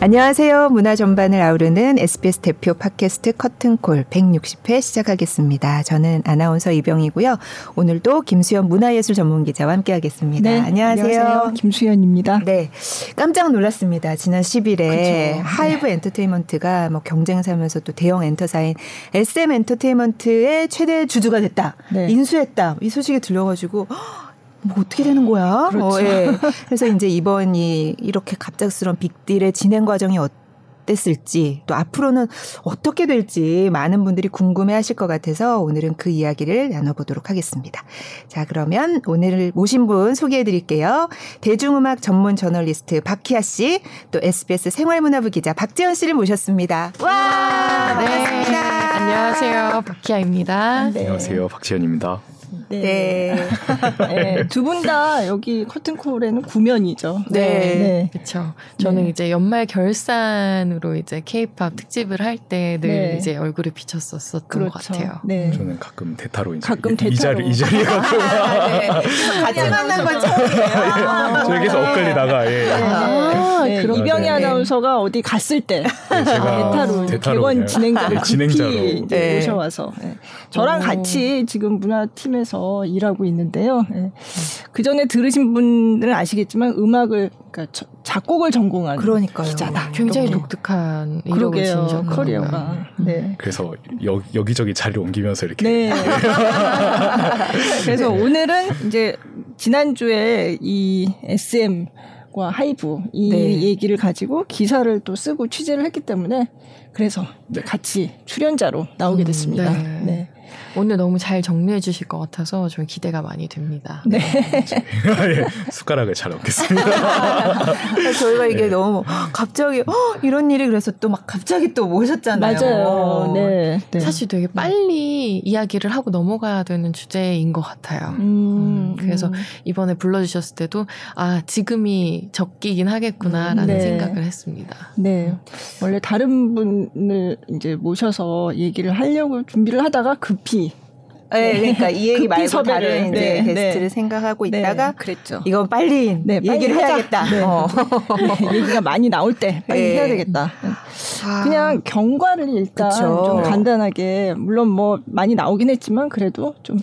안녕하세요. 문화 전반을 아우르는 SBS 대표 팟캐스트 커튼콜 160회 시작하겠습니다. 저는 아나운서 이병희고요. 오늘도 김수현 문화예술 전문 기자와 함께하겠습니다. 네, 안녕하세요. 안녕하세요. 김수현입니다. 네, 깜짝 놀랐습니다. 지난 10일에 그쵸. 하이브 네. 엔터테인먼트가 뭐 경쟁사면서 또 대형 엔터사인 SM 엔터테인먼트의 최대 주주가 됐다, 네. 인수했다 이 소식이 들려가지고. 뭐 어떻게 되는 거야? 그렇죠. 어, 예. 그래서 이제 이번 이 이렇게 갑작스러운 빅딜의 진행 과정이 어땠을지 또 앞으로는 어떻게 될지 많은 분들이 궁금해 하실 것 같아서 오늘은 그 이야기를 나눠보도록 하겠습니다. 자, 그러면 오늘 모신 분 소개해 드릴게요. 대중음악 전문 저널리스트 박희아 씨, 또 SBS 생활문화부 기자 박지현 씨를 모셨습니다. 와! 네. 반갑습니다. 안녕하세요. 박희아입니다. 네. 안녕하세요. 박지현입니다. 네. 네. 네. 두 분 다 여기 커튼콜에는 구면이죠. 네. 네. 그렇죠. 저는 네. 이제 연말 결산으로 이제 케이팝 특집을 할 때늘 네. 이제 얼굴을 비쳤었었던 그렇죠. 것 같아요. 네. 저는 가끔 대타로 이제 가끔 대타로. 이 자리 이 자리에 가끔 아, 네. 같이 만난 건 처음이에요. 저기서 엇갈리다가 예. 아, 네. 이병희 아나운서가 어디 갔을 때 제가 대타로, 대타로 개원 진행자를 진행자로 모셔와서 저랑 같이 지금 문화팀에서 쪽에서 일하고 있는데요. 네. 그 전에 들으신 분들은 아시겠지만 음악을 그러니까 작곡을 전공한 그러니까요. 기자다. 굉장히 독특한 지니셨 커리어가. 음. 네. 그래서 여, 여기저기 자리 옮기면서 이렇게. 네. 그래서 오늘은 이제 지난주에 이 SM 과 하이브 이 네. 얘기를 가지고 기사를 또 쓰고 취재를 했기 때문에 그래서 네. 같이 출연자로 나오게 음, 됐습니다. 음, 네. 네. 오늘 너무 잘 정리해 주실 것 같아서 좀 기대가 많이 됩니다. 네. 예, 숟가락을 잘 얹겠습니다. 저희가 이게 네. 너무 갑자기 어, 이런 일이 그래서 또 막 갑자기 또 모셨잖아요. 맞아요. 네. 네. 사실 되게 빨리 이야기를 하고 넘어가야 되는 주제인 것 같아요. 음, 음, 그래서 이번에 불러주셨을 때도 아 지금이 적기긴 하겠구나라는 네. 생각을 했습니다. 네. 원래 다른 분을 이제 모셔서 얘기를 하려고 준비를 하다가 급히 네, 그러니까 이 얘기 말고 섭외를, 다른 이제 네, 게스트를 네. 생각하고 네, 있다가 그랬죠. 이건 빨리, 네, 빨리 얘기를 하자. 해야겠다. 네. 어. 얘기가 많이 나올 때 빨리 해야 되겠다. 아. 그냥 경과를 일단 그쵸. 좀 간단하게 물론 뭐 많이 나오긴 했지만 그래도 좀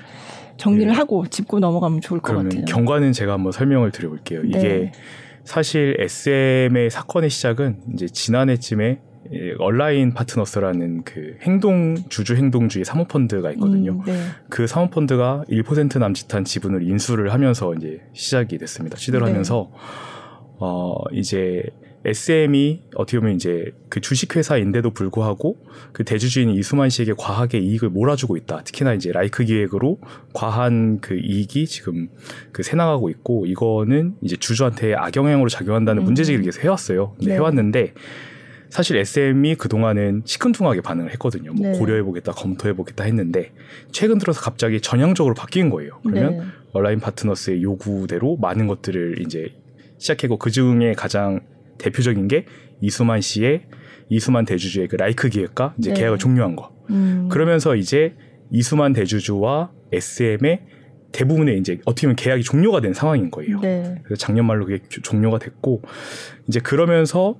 정리를 하고 짚고 넘어가면 좋을 것 그러면 같아요. 경과는 제가 한번 설명을 드려볼게요. 이게 사실 SM의 사건의 시작은 이제 지난해쯤에 예, 얼라인 파트너스라는 그 행동 주주 행동주의 사모펀드가 있거든요. 음, 네. 그 사모펀드가 1% 남짓한 지분을 인수를 하면서 이제 시작이 됐습니다. 시대를 네. 하면서 어 이제 SM이 어떻게 보면 이제 그 주식회사인데도 불구하고 그 대주주인 이수만 씨에게 과하게 이익을 몰아주고 있다. 특히나 이제 라이크 기획으로 과한 그 이익이 지금 그 새나가고 있고 이거는 이제 주주한테 악영향으로 작용한다는 음. 문제제기를 계속 해왔어요. 네. 해왔는데 사실 SM이 그동안은 시큰둥하게 반응을 했거든요. 뭐 네. 고려해보겠다, 검토해보겠다 했는데 최근 들어서 갑자기 전향적으로 바뀐 거예요. 그러면 네. 온라인 파트너스의 요구대로 많은 것들을 이제 시작했고 그 중에 가장 대표적인 게 이수만 씨의 이수만 대주주의 그 라이크 기획과 이제 네. 계약을 종료한 거. 음. 그러면서 이제 이수만 대주주와 SM의 대부분의 이제 어떻게 보면 계약이 종료가 된 상황인 거예요. 네. 그래서 작년 말로 그게 종료가 됐고 이제 그러면서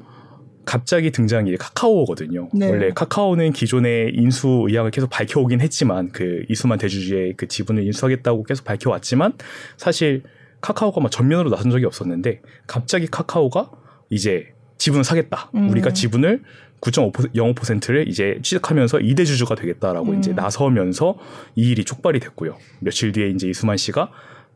갑자기 등장이 카카오거든요. 네. 원래 카카오는 기존의 인수 의향을 계속 밝혀오긴 했지만 그 이수만 대주주의 그 지분을 인수하겠다고 계속 밝혀왔지만 사실 카카오가 막 전면으로 나선 적이 없었는데 갑자기 카카오가 이제 지분을 사겠다. 음. 우리가 지분을 9.05%를 이제 취득하면서 이대 주주가 되겠다라고 음. 이제 나서면서 이 일이 촉발이 됐고요. 며칠 뒤에 이제 이수만 씨가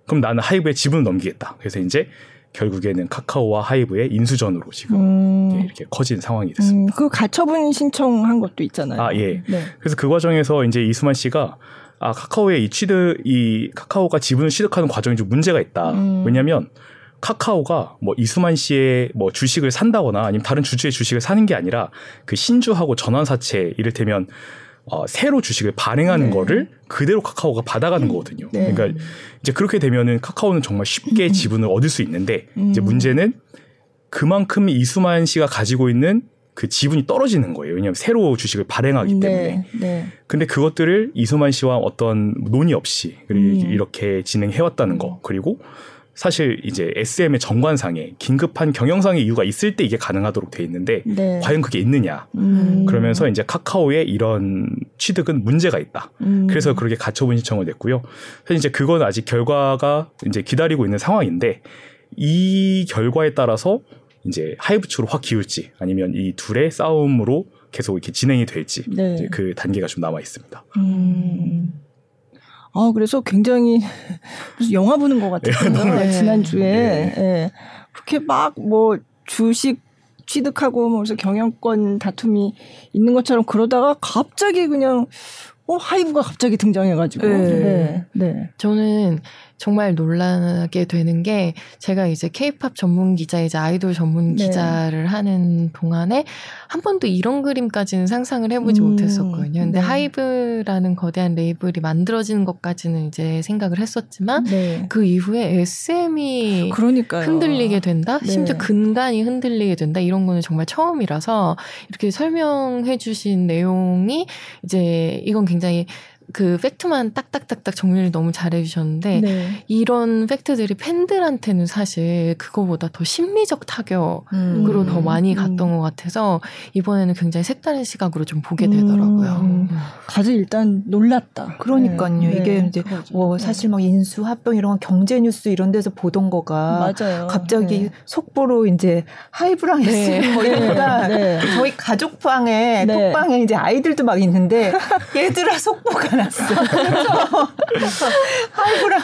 그럼 나는 하이브에 지분을 넘기겠다. 그래서 이제 결국에는 카카오와 하이브의 인수전으로 지금 음. 예, 이렇게 커진 상황이 됐습니다. 음, 그 가처분 신청한 것도 있잖아요. 아 예. 네. 그래서 그 과정에서 이제 이수만 씨가 아 카카오의 이 취득 이 카카오가 지분을 취득하는 과정이 좀 문제가 있다. 음. 왜냐하면 카카오가 뭐 이수만 씨의 뭐 주식을 산다거나 아니면 다른 주주의 주식을 사는 게 아니라 그 신주하고 전환 사채 이를테면 어, 새로 주식을 발행하는 네. 거를 그대로 카카오가 받아가는 음. 거거든요. 네. 그러니까 이제 그렇게 되면은 카카오는 정말 쉽게 음. 지분을 얻을 수 있는데 음. 이제 문제는 그만큼 이수만 씨가 가지고 있는 그 지분이 떨어지는 거예요. 왜냐하면 새로 주식을 발행하기 네. 때문에. 네. 근데 그것들을 이수만 씨와 어떤 논의 없이 음. 이렇게 진행해 왔다는 거. 그리고 사실 이제 SM의 정관상에 긴급한 경영상의 이유가 있을 때 이게 가능하도록 돼 있는데 네. 과연 그게 있느냐 음. 그러면서 이제 카카오의 이런 취득은 문제가 있다. 음. 그래서 그렇게 가처분 신청을 냈고요. 사실 이제 그건 아직 결과가 이제 기다리고 있는 상황인데 이 결과에 따라서 이제 하이브 측으로 확 기울지 아니면 이 둘의 싸움으로 계속 이렇게 진행이 될지 네. 그 단계가 좀 남아 있습니다. 음. 아 그래서 굉장히 영화 보는 것 같았어요. 네. 지난 주에 네. 네. 그렇게 막 뭐 주식 취득하고 뭐 그래서 경영권 다툼이 있는 것처럼 그러다가 갑자기 그냥 어 하이브가 갑자기 등장해가지고. 네. 네. 네. 저는 정말 놀라게 되는 게 제가 이제 케이팝 전문 기자이자 아이돌 전문 네. 기자를 하는 동안에 한 번도 이런 그림까지는 상상을 해보지 음, 못했었거든요. 근데 네. 하이브라는 거대한 레이블이 만들어지는 것까지는 이제 생각을 했었지만 네. 그 이후에 SM이 그러니까요. 흔들리게 된다? 네. 심지어 근간이 흔들리게 된다? 이런 거는 정말 처음이라서 이렇게 설명해 주신 내용이 이제 이건 굉장히 그 팩트만 딱딱딱딱 정리를 너무 잘해 주셨는데 네. 이런 팩트들이 팬들한테는 사실 그거보다 더 심리적 타격으로 음. 더 많이 갔던 음. 것 같아서 이번에는 굉장히 색다른 시각으로 좀 보게 음. 되더라고요. 음. 다들 일단 놀랐다. 그러니까요. 네. 이게 네. 이제 뭐 네. 사실 막 인수 합병 이런 경제 뉴스 이런 데서 보던 거가 맞아요. 갑자기 네. 속보로 이제 하이브랑 네. 뭐 이러니까 저희 가족 방에 톡방에 이제 아이들도 막 있는데 얘들아 속보가 났어. 그래서 하이브랑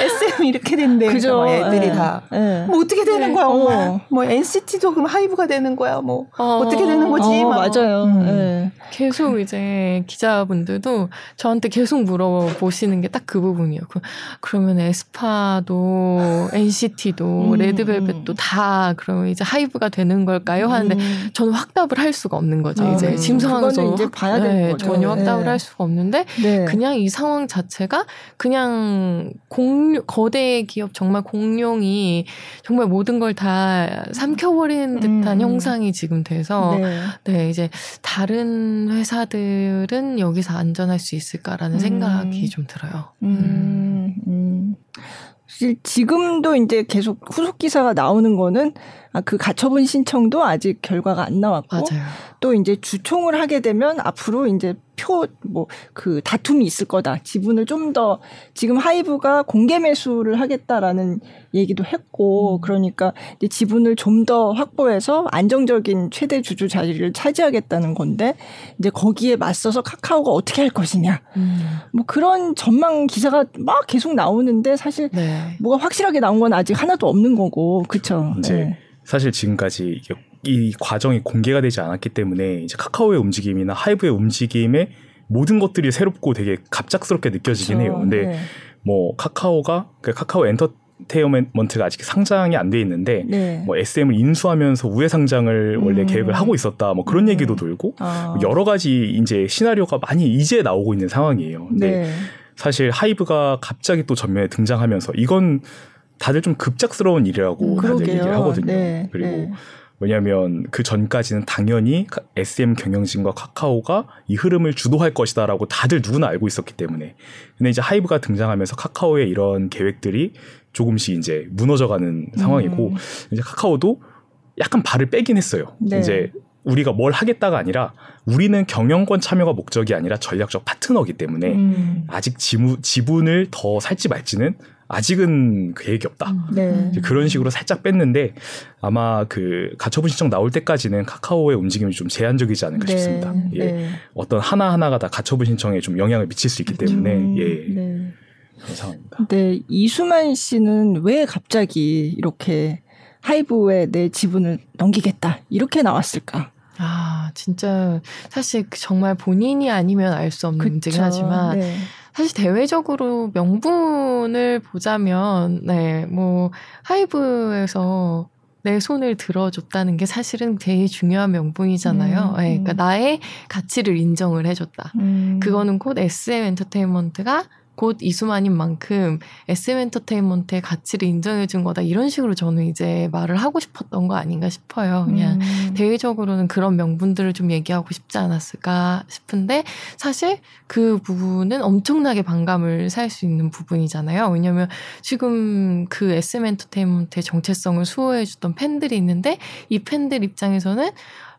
SM 이렇게 된대. 그죠. 애들이 네. 다. 네. 뭐 어떻게 되는 네. 거야, 엄마. 어. 뭐 NCT도 그럼 하이브가 되는 거야, 뭐 어. 떻게 되는 거지. 어, 맞아요. 음. 네. 계속 이제 기자분들도 저한테 계속 물어보시는 게 딱 그 부분이에요. 그, 그러면 에스파도 NCT도 음. 레드벨벳도 다 그러면 이제 하이브가 되는 걸까요? 하는데 음. 저는 확답을 할 수가 없는 거죠. 아, 이제 지금 상황에서 이제 봐야 되는 네, 거죠. 전혀 확답을 할 수가 없는데 네. 그냥 이 상황 자체가 그냥 공룡 거대 기업 정말 공룡이 정말 모든 걸 다 삼켜버리는 듯한 음. 형상이 지금 돼서 네. 네. 이제 다른 회사들은 여기서 안전할 수 있을까라는 음. 생각이 좀 들어요. 음. 음. 지금도 이제 계속 후속 기사가 나오는 거는 아, 그 가처분 신청도 아직 결과가 안 나왔고 맞아요. 또 이제 주총을 하게 되면 앞으로 이제 표 뭐 그 다툼이 있을 거다. 지분을 좀 더 지금 하이브가 공개 매수를 하겠다라는 얘기도 했고 음. 그러니까 이제 지분을 좀 더 확보해서 안정적인 최대 주주 자리를 차지하겠다는 건데 이제 거기에 맞서서 카카오가 어떻게 할 것이냐. 음. 뭐 그런 전망 기사가 막 계속 나오는데 사실 네. 뭐가 확실하게 나온 건 아직 하나도 없는 거고. 그렇죠. 네. 사실 지금까지 이 과정이 공개가 되지 않았기 때문에 이제 카카오의 움직임이나 하이브의 움직임에 모든 것들이 새롭고 되게 갑작스럽게 느껴지긴 그렇죠. 해요. 근데 네. 뭐 카카오가 그 카카오 엔터테인먼트가 아직 상장이 안 돼 있는데 네. 뭐 SM을 인수하면서 우회 상장을 원래 음. 계획을 하고 있었다. 뭐 그런 음. 얘기도 돌고 아. 여러 가지 이제 시나리오가 많이 이제 나오고 있는 상황이에요. 근데 네. 사실 하이브가 갑자기 또 전면에 등장하면서 이건 다들 좀 급작스러운 일이라고 음, 다들 그러게요. 얘기를 하거든요. 네. 그리고 네. 왜냐하면 그 전까지는 당연히 SM 경영진과 카카오가 이 흐름을 주도할 것이다라고 다들 누구나 알고 있었기 때문에 근데 이제 하이브가 등장하면서 카카오의 이런 계획들이 조금씩 이제 무너져가는 상황이고 음. 이제 카카오도 약간 발을 빼긴 했어요. 네. 이제 우리가 뭘 하겠다가 아니라 우리는 경영권 참여가 목적이 아니라 전략적 파트너기 때문에 음. 아직 지무, 지분을 더 살지 말지는 아직은 계획이 없다. 음, 네. 그런 식으로 살짝 뺐는데 아마 그 가처분 신청 나올 때까지는 카카오의 움직임이 좀 제한적이지 않을까 네. 싶습니다. 예. 네. 어떤 하나 하나가 다 가처분 신청에 좀 영향을 미칠 수 있기 때문에 음, 예. 네. 그런 상황입니다. 네, 이수만 씨는 왜 갑자기 이렇게 하이브에 내 지분을 넘기겠다 이렇게 나왔을까? 아, 진짜 사실 정말 본인이 아니면 알 수 없는 문제긴 하지만 네. 사실 대외적으로 명분을 보자면, 네, 뭐, 하이브에서 내 손을 들어줬다는 게 사실은 되게 중요한 명분이잖아요. 음, 네, 그러니까 음. 나의 가치를 인정을 해줬다. 음. 그거는 곧 SM 엔터테인먼트가 곧 이수만인 만큼 SM 엔터테인먼트의 가치를 인정해 준 거다 이런 식으로 저는 이제 말을 하고 싶었던 거 아닌가 싶어요. 그냥 음. 대외적으로는 그런 명분들을 좀 얘기하고 싶지 않았을까 싶은데 사실 그 부분은 엄청나게 반감을 살 수 있는 부분이잖아요. 왜냐하면 지금 그 SM 엔터테인먼트의 정체성을 수호해 주던 팬들이 있는데 이 팬들 입장에서는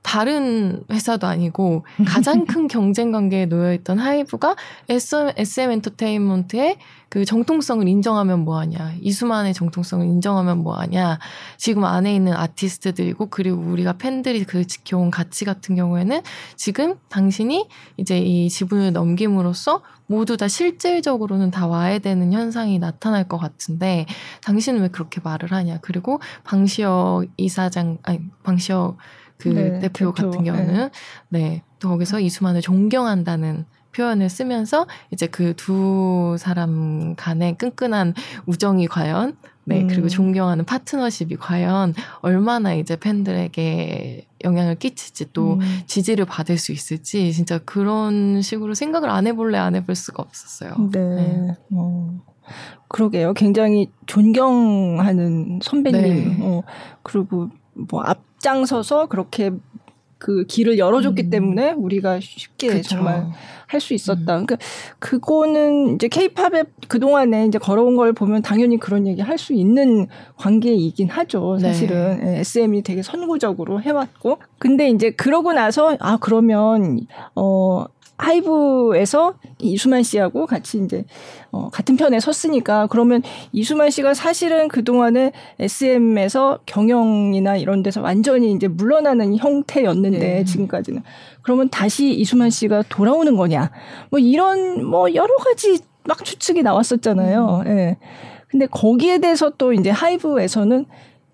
다른 회사도 아니고 가장 큰 경쟁 관계에 놓여 있던 하이브가 SM, SM 엔터테인먼트의 그 정통성을 인정하면 뭐하냐 이수만의 정통성을 인정하면 뭐하냐. 지금 안에 있는 아티스트들이고 그리고 우리가 팬들이 그 지켜온 가치 같은 경우에는 지금 당신이 이제 이 지분을 넘김으로써 모두 다 실질적으로는 다 와야 되는 현상이 나타날 것 같은데 당신은 왜 그렇게 말을 하냐. 그리고 방시혁 이사장 아니 방시혁 그 네, 대표, 대표, 같은 경우는 네. 네. 또 거기서 이수만을 존경한다는 표현을 쓰면서 이제 그 두 사람 간의 끈끈한 우정이 과연 네 음. 그리고 존경하는 파트너십이 과연 얼마나 이제 팬들에게 영향을 끼칠지 또 음. 지지를 받을 수 있을지 진짜 그런 식으로 생각을 안 해볼래 안 해볼 수가 없었어요. 네. 네. 어. 그러게요. 굉장히 존경하는 선배님. 네. 어, 그리고 뭐 앞 장서서 그렇게 그 길을 열어줬기 음. 때문에 우리가 쉽게 그쵸. 정말 할 수 있었다. 음. 그러니까 그거는 이제 케이팝에 그동안에 이제 걸어온 걸 보면 당연히 그런 얘기 할 수 있는 관계이긴 하죠. 네. 사실은 네. SM이 되게 선구적으로 해왔고. 근데 이제 그러고 나서 아 그러면 어 하이브에서 이수만 씨하고 같이 이제 어, 같은 편에 섰으니까 그러면 이수만 씨가 사실은 그 동안에 SM에서 경영이나 이런 데서 완전히 이제 물러나는 형태였는데 네. 지금까지는 그러면 다시 이수만 씨가 돌아오는 거냐 뭐 이런 뭐 여러 가지 막 추측이 나왔었잖아요. 예. 음. 네. 근데 거기에 대해서 또 이제 하이브에서는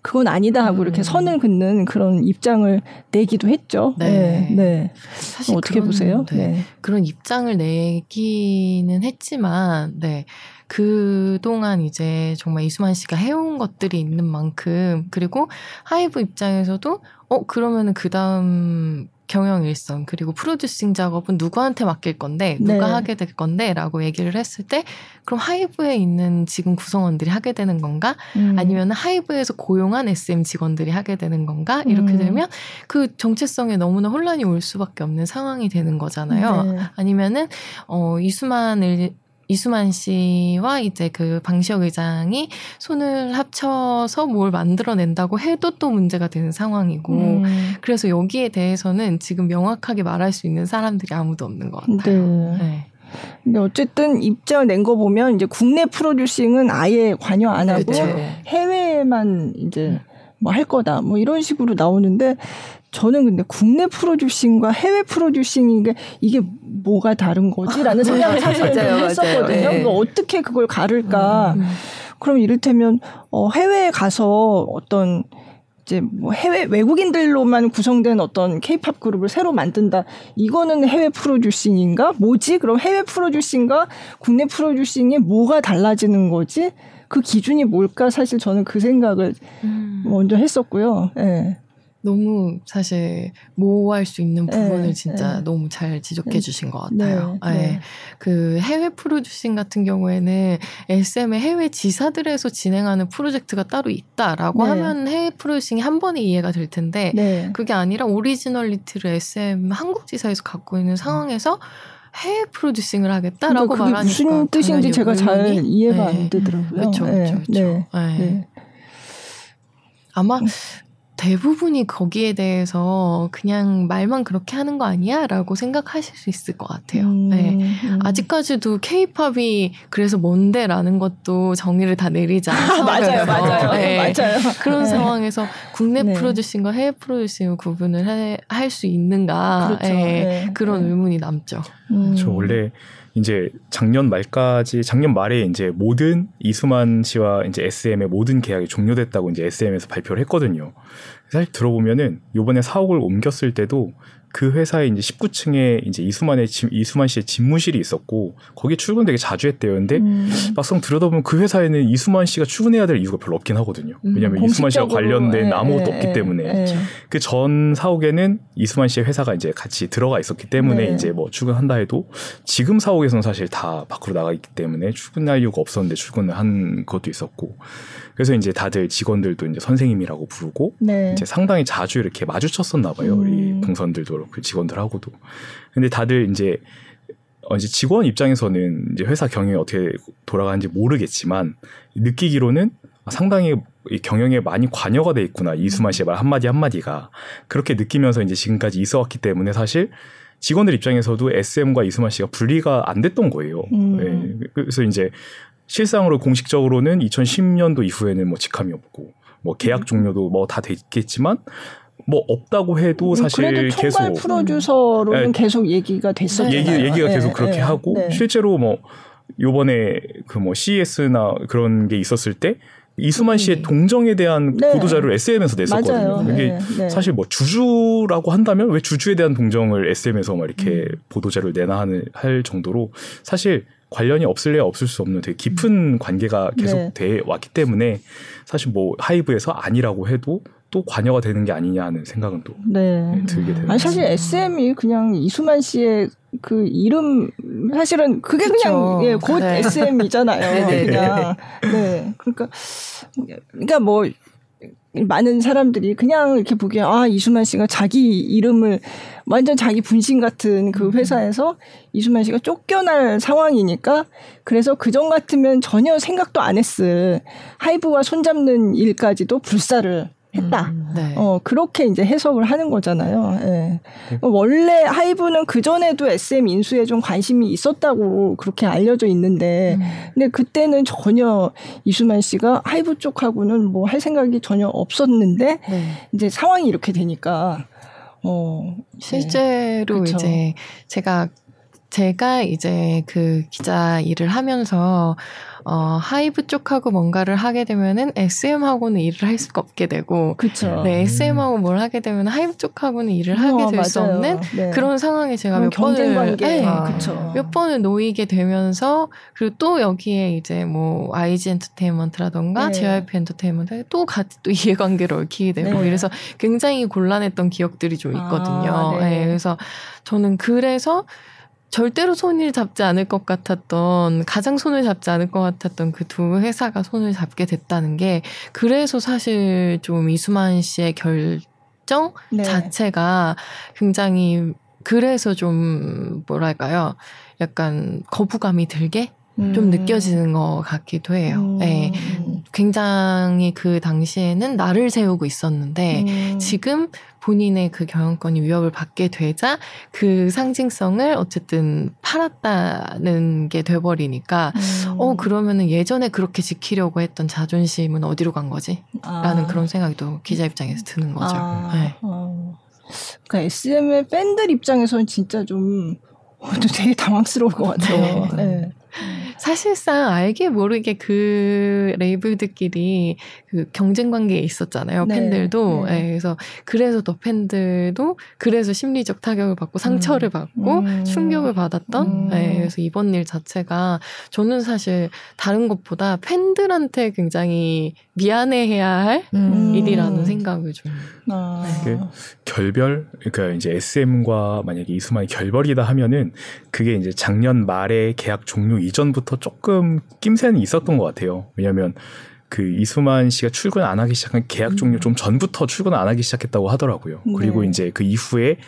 그건 아니다 하고 음. 이렇게 선을 긋는 그런 입장을 내기도 했죠. 네. 네. 네. 사실 어떻게 그런, 보세요? 네. 네. 그런 입장을 내기는 했지만, 네. 그동안 이제 정말 이수만 씨가 해온 것들이 있는 만큼, 그리고 하이브 입장에서도, 어, 그러면은 그 다음 경영 일선 그리고 프로듀싱 작업은 누구한테 맡길 건데 누가 네. 하게 될 건데라고 얘기를 했을 때 그럼 하이브에 있는 지금 구성원들이 하게 되는 건가 음. 아니면 하이브에서 고용한 SM 직원들이 하게 되는 건가 이렇게 음. 되면 그 정체성에 너무나 혼란이 올 수밖에 없는 상황이 되는 거잖아요. 네. 아니면은 어 이수만을 이수만 씨와 이제 그 방시혁 의장이 손을 합쳐서 뭘 만들어낸다고 해도 또 문제가 되는 상황이고 음. 그래서 여기에 대해서는 지금 명확하게 말할 수 있는 사람들이 아무도 없는 것 같아요. 네. 네. 근데 어쨌든 입장을 낸 거 보면 이제 국내 프로듀싱은 아예 관여 안 하고 그렇죠. 해외에만 이제 뭐 할 거다 뭐 이런 식으로 나오는데 저는 근데 국내 프로듀싱과 해외 프로듀싱인 게 이게 뭐가 다른 거지라는 생각을 사실 맞아요, 했었거든요. 네. 어떻게 그걸 가를까? 음. 그럼 이를테면 어 해외에 가서 어떤 이제 뭐 해외 외국인들로만 구성된 어떤 케이팝 그룹을 새로 만든다. 이거는 해외 프로듀싱인가? 뭐지? 그럼 해외 프로듀싱과 국내 프로듀싱이 뭐가 달라지는 거지? 그 기준이 뭘까? 사실 저는 그 생각을 음. 먼저 했었고요. 예. 네. 너무 사실 모호할 수 있는 네, 부분을 네, 진짜 네. 너무 잘 지적해 네. 주신 것 같아요. 네, 네. 그 해외 프로듀싱 같은 경우에는 SM의 해외 지사들에서 진행하는 프로젝트가 따로 있다라고 네. 하면 해외 프로듀싱이 한 번에 이해가 될 텐데 그게 아니라 originality를 SM 한국 지사에서 갖고 있는 상황에서 해외 프로듀싱을 하겠다라고 그러니까 말하니까 무슨 뜻인지 제가 잘 이해가 안 되더라고요. 그렇죠, 그렇죠, 그렇죠. 아마 음. 대부분이 거기에 대해서 그냥 말만 그렇게 하는 거 아니야? 라고 생각하실 수 있을 것 같아요. 음, 네. 음. 아직까지도 케이팝이 그래서 뭔데? 라는 것도 정의를 다 내리지 않아요. 맞아요, 맞아요. 네. 맞아요. 그런 네. 상황에서 국내 네. 프로듀싱과 해외 프로듀싱을 구분을 할 수 있는가? 그렇죠. 네. 네. 그런 네. 의문이 남죠. 음. 저 원래 이제 작년 말까지 작년 말에 이제 모든 이수만 씨와 이제 SM의 모든 계약이 종료됐다고 이제 SM에서 발표를 했거든요. 사실 들어보면은 요번에 사옥을 옮겼을 때도 그 회사에 이제 19층에 이제 이수만의 집, 이수만 씨의 집무실이 있었고 거기 출근 되게 자주 했대요. 근데 음. 막상 들여다보면 그 회사에는 이수만 씨가 출근해야 될 이유가 별로 없긴 하거든요. 음, 왜냐하면 음, 이수만 씨와 관련된 에, 아무것도 에, 없기 때문에 그 전 사옥에는 이수만 씨의 회사가 이제 같이 들어가 있었기 때문에 네. 이제 뭐 출근한다 해도 지금 사옥에서는 사실 다 밖으로 나가 있기 때문에 출근할 이유가 없었는데 출근을 한 것도 있었고 그래서 이제 다들 직원들도 이제 선생님이라고 부르고 네. 이제 상당히 자주 이렇게 마주쳤었나 봐요. 음. 우리 동선들도 그렇고 직원들하고도. 근데 다들 이제 어 이제 직원 입장에서는 이제 회사 경영이 어떻게 돌아가는지 모르겠지만 느끼기로는 상당히 경영에 많이 관여가 돼 있구나 이수만 씨의 말 한마디 한마디가 그렇게 느끼면서 이제 지금까지 있어왔기 때문에 사실 직원들 입장에서도 SM과 이수만 씨가 분리가 안 됐던 거예요. 음. 네. 그래서 이제 실상으로 공식적으로는 2010년도 이후에는 뭐 직함이 없고 뭐 계약 음. 종료도 뭐다 됐겠지만 뭐 없다고 해도 음, 사실 계속 프로듀서로는 네. 계속 얘기가 됐었잖아요. 얘기 얘기가 계속 네, 그렇게 네, 하고 네. 실제로 뭐 요번에 그 뭐 CES나 그런 게 있었을 때 이수만 씨의 음. 동정에 대한 네. 보도 자료를 SM에서 냈었거든요. 맞아요. 이게 네. 네. 사실 뭐 주주라고 한다면 왜 주주에 대한 동정을 SM에서 막 이렇게 음. 보도 자료를 내나 하는 할 정도로 사실 관련이 없을래야 없을 수 없는 되게 깊은 음. 관계가 계속 네. 돼 왔기 때문에 사실 뭐 하이브에서 아니라고 해도 또 관여가 되는 게 아니냐 하는 생각은 또 네. 네, 들게 되는. 아니 사실 SM이 그냥 이수만 씨의 그 이름 사실은 그게 그냥 예, 곧 네. SM이잖아요. 네, 네, 그냥 네 그러니까 그러니까 뭐 많은 사람들이 그냥 이렇게 보기에 아 이수만 씨가 자기 이름을 완전 자기 분신 같은 그 음. 회사에서 이수만 씨가 쫓겨날 상황이니까 그래서 그전 같으면 전혀 생각도 안 했을 하이브와 손잡는 일까지도 불사를 했다. 음, 네. 어, 그렇게 이제 해석을 하는 거잖아요. 예. 네. 원래 하이브는 그전에도 SM 인수에 좀 관심이 있었다고 그렇게 알려져 있는데, 음. 근데 그때는 전혀 이수만 씨가 하이브 쪽하고는 뭐 할 생각이 전혀 없었는데, 네. 이제 상황이 이렇게 되니까, 어. 실제로 네. 이제 제가 제가 이제 그 기자 일을 하면서 어, 하이브 쪽하고 뭔가를 하게 되면은 SM하고는 일을 할 수가 없게 되고, 그쵸. 네, SM하고 뭘 하게 되면 하이브 쪽하고는 일을 하게 어, 될수 없는 네. 그런 상황에 제가 몇 번을 네, 아, 몇 번을 놓이게 되면서 그리고 또 여기에 이제 뭐 IG 엔터테인먼트라던가 네. JYP 엔터테인먼트 또 같이 또 이해관계를 얽히게 되고 네. 이래서 굉장히 곤란했던 기억들이 좀 있거든요. 아, 네. 네, 그래서 저는 그래서 절대로 손을 잡지 않을 것 같았던 가장 손을 잡지 않을 것 같았던 그 두 회사가 손을 잡게 됐다는 게 그래서 사실 좀 이수만 씨의 결정 네. 자체가 굉장히 그래서 좀 뭐랄까요 약간 거부감이 들게 음. 좀 느껴지는 것 같기도 해요. 음. 네. 굉장히 그 당시에는 나를 세우고 있었는데 음. 지금 본인의 그 경영권이 위협을 받게 되자 그 상징성을 어쨌든 팔았다는 게 돼버리니까 음. 어 그러면은 예전에 그렇게 지키려고 했던 자존심은 어디로 간 거지? 아. 라는 그런 생각이 또 기자 입장에서 드는 거죠. 아. 네. 어. 그러니까 SM의 팬들 입장에서는 진짜 좀 어, 되게 당황스러울 것 같아요. 네. 네. 사실상 알게 모르게 그 레이블들끼리 그 경쟁 관계에 있었잖아요. 네. 팬들도. 네. 네. 그래서 그래서 더 팬들도 그래서 심리적 타격을 받고 상처를 음. 받고 음. 충격을 받았던. 음. 네. 그래서 이번 일 자체가 저는 사실 다른 것보다 팬들한테 굉장히 미안해해야 할 음. 일이라는 생각을 좀. 아. 네. 결별, 그러니까 이제 SM과 만약에 이수만이 결별이다 하면은 그게 이제 작년 말에 계약 종료 이전부터 조금 낌새는 있었던 것 같아요. 왜냐하면 그 이수만 씨가 출근 안 하기 시작한 계약 종료 음. 좀 전부터 출근 안 하기 시작했다고 하더라고요. 네. 그리고 이제 그 이후에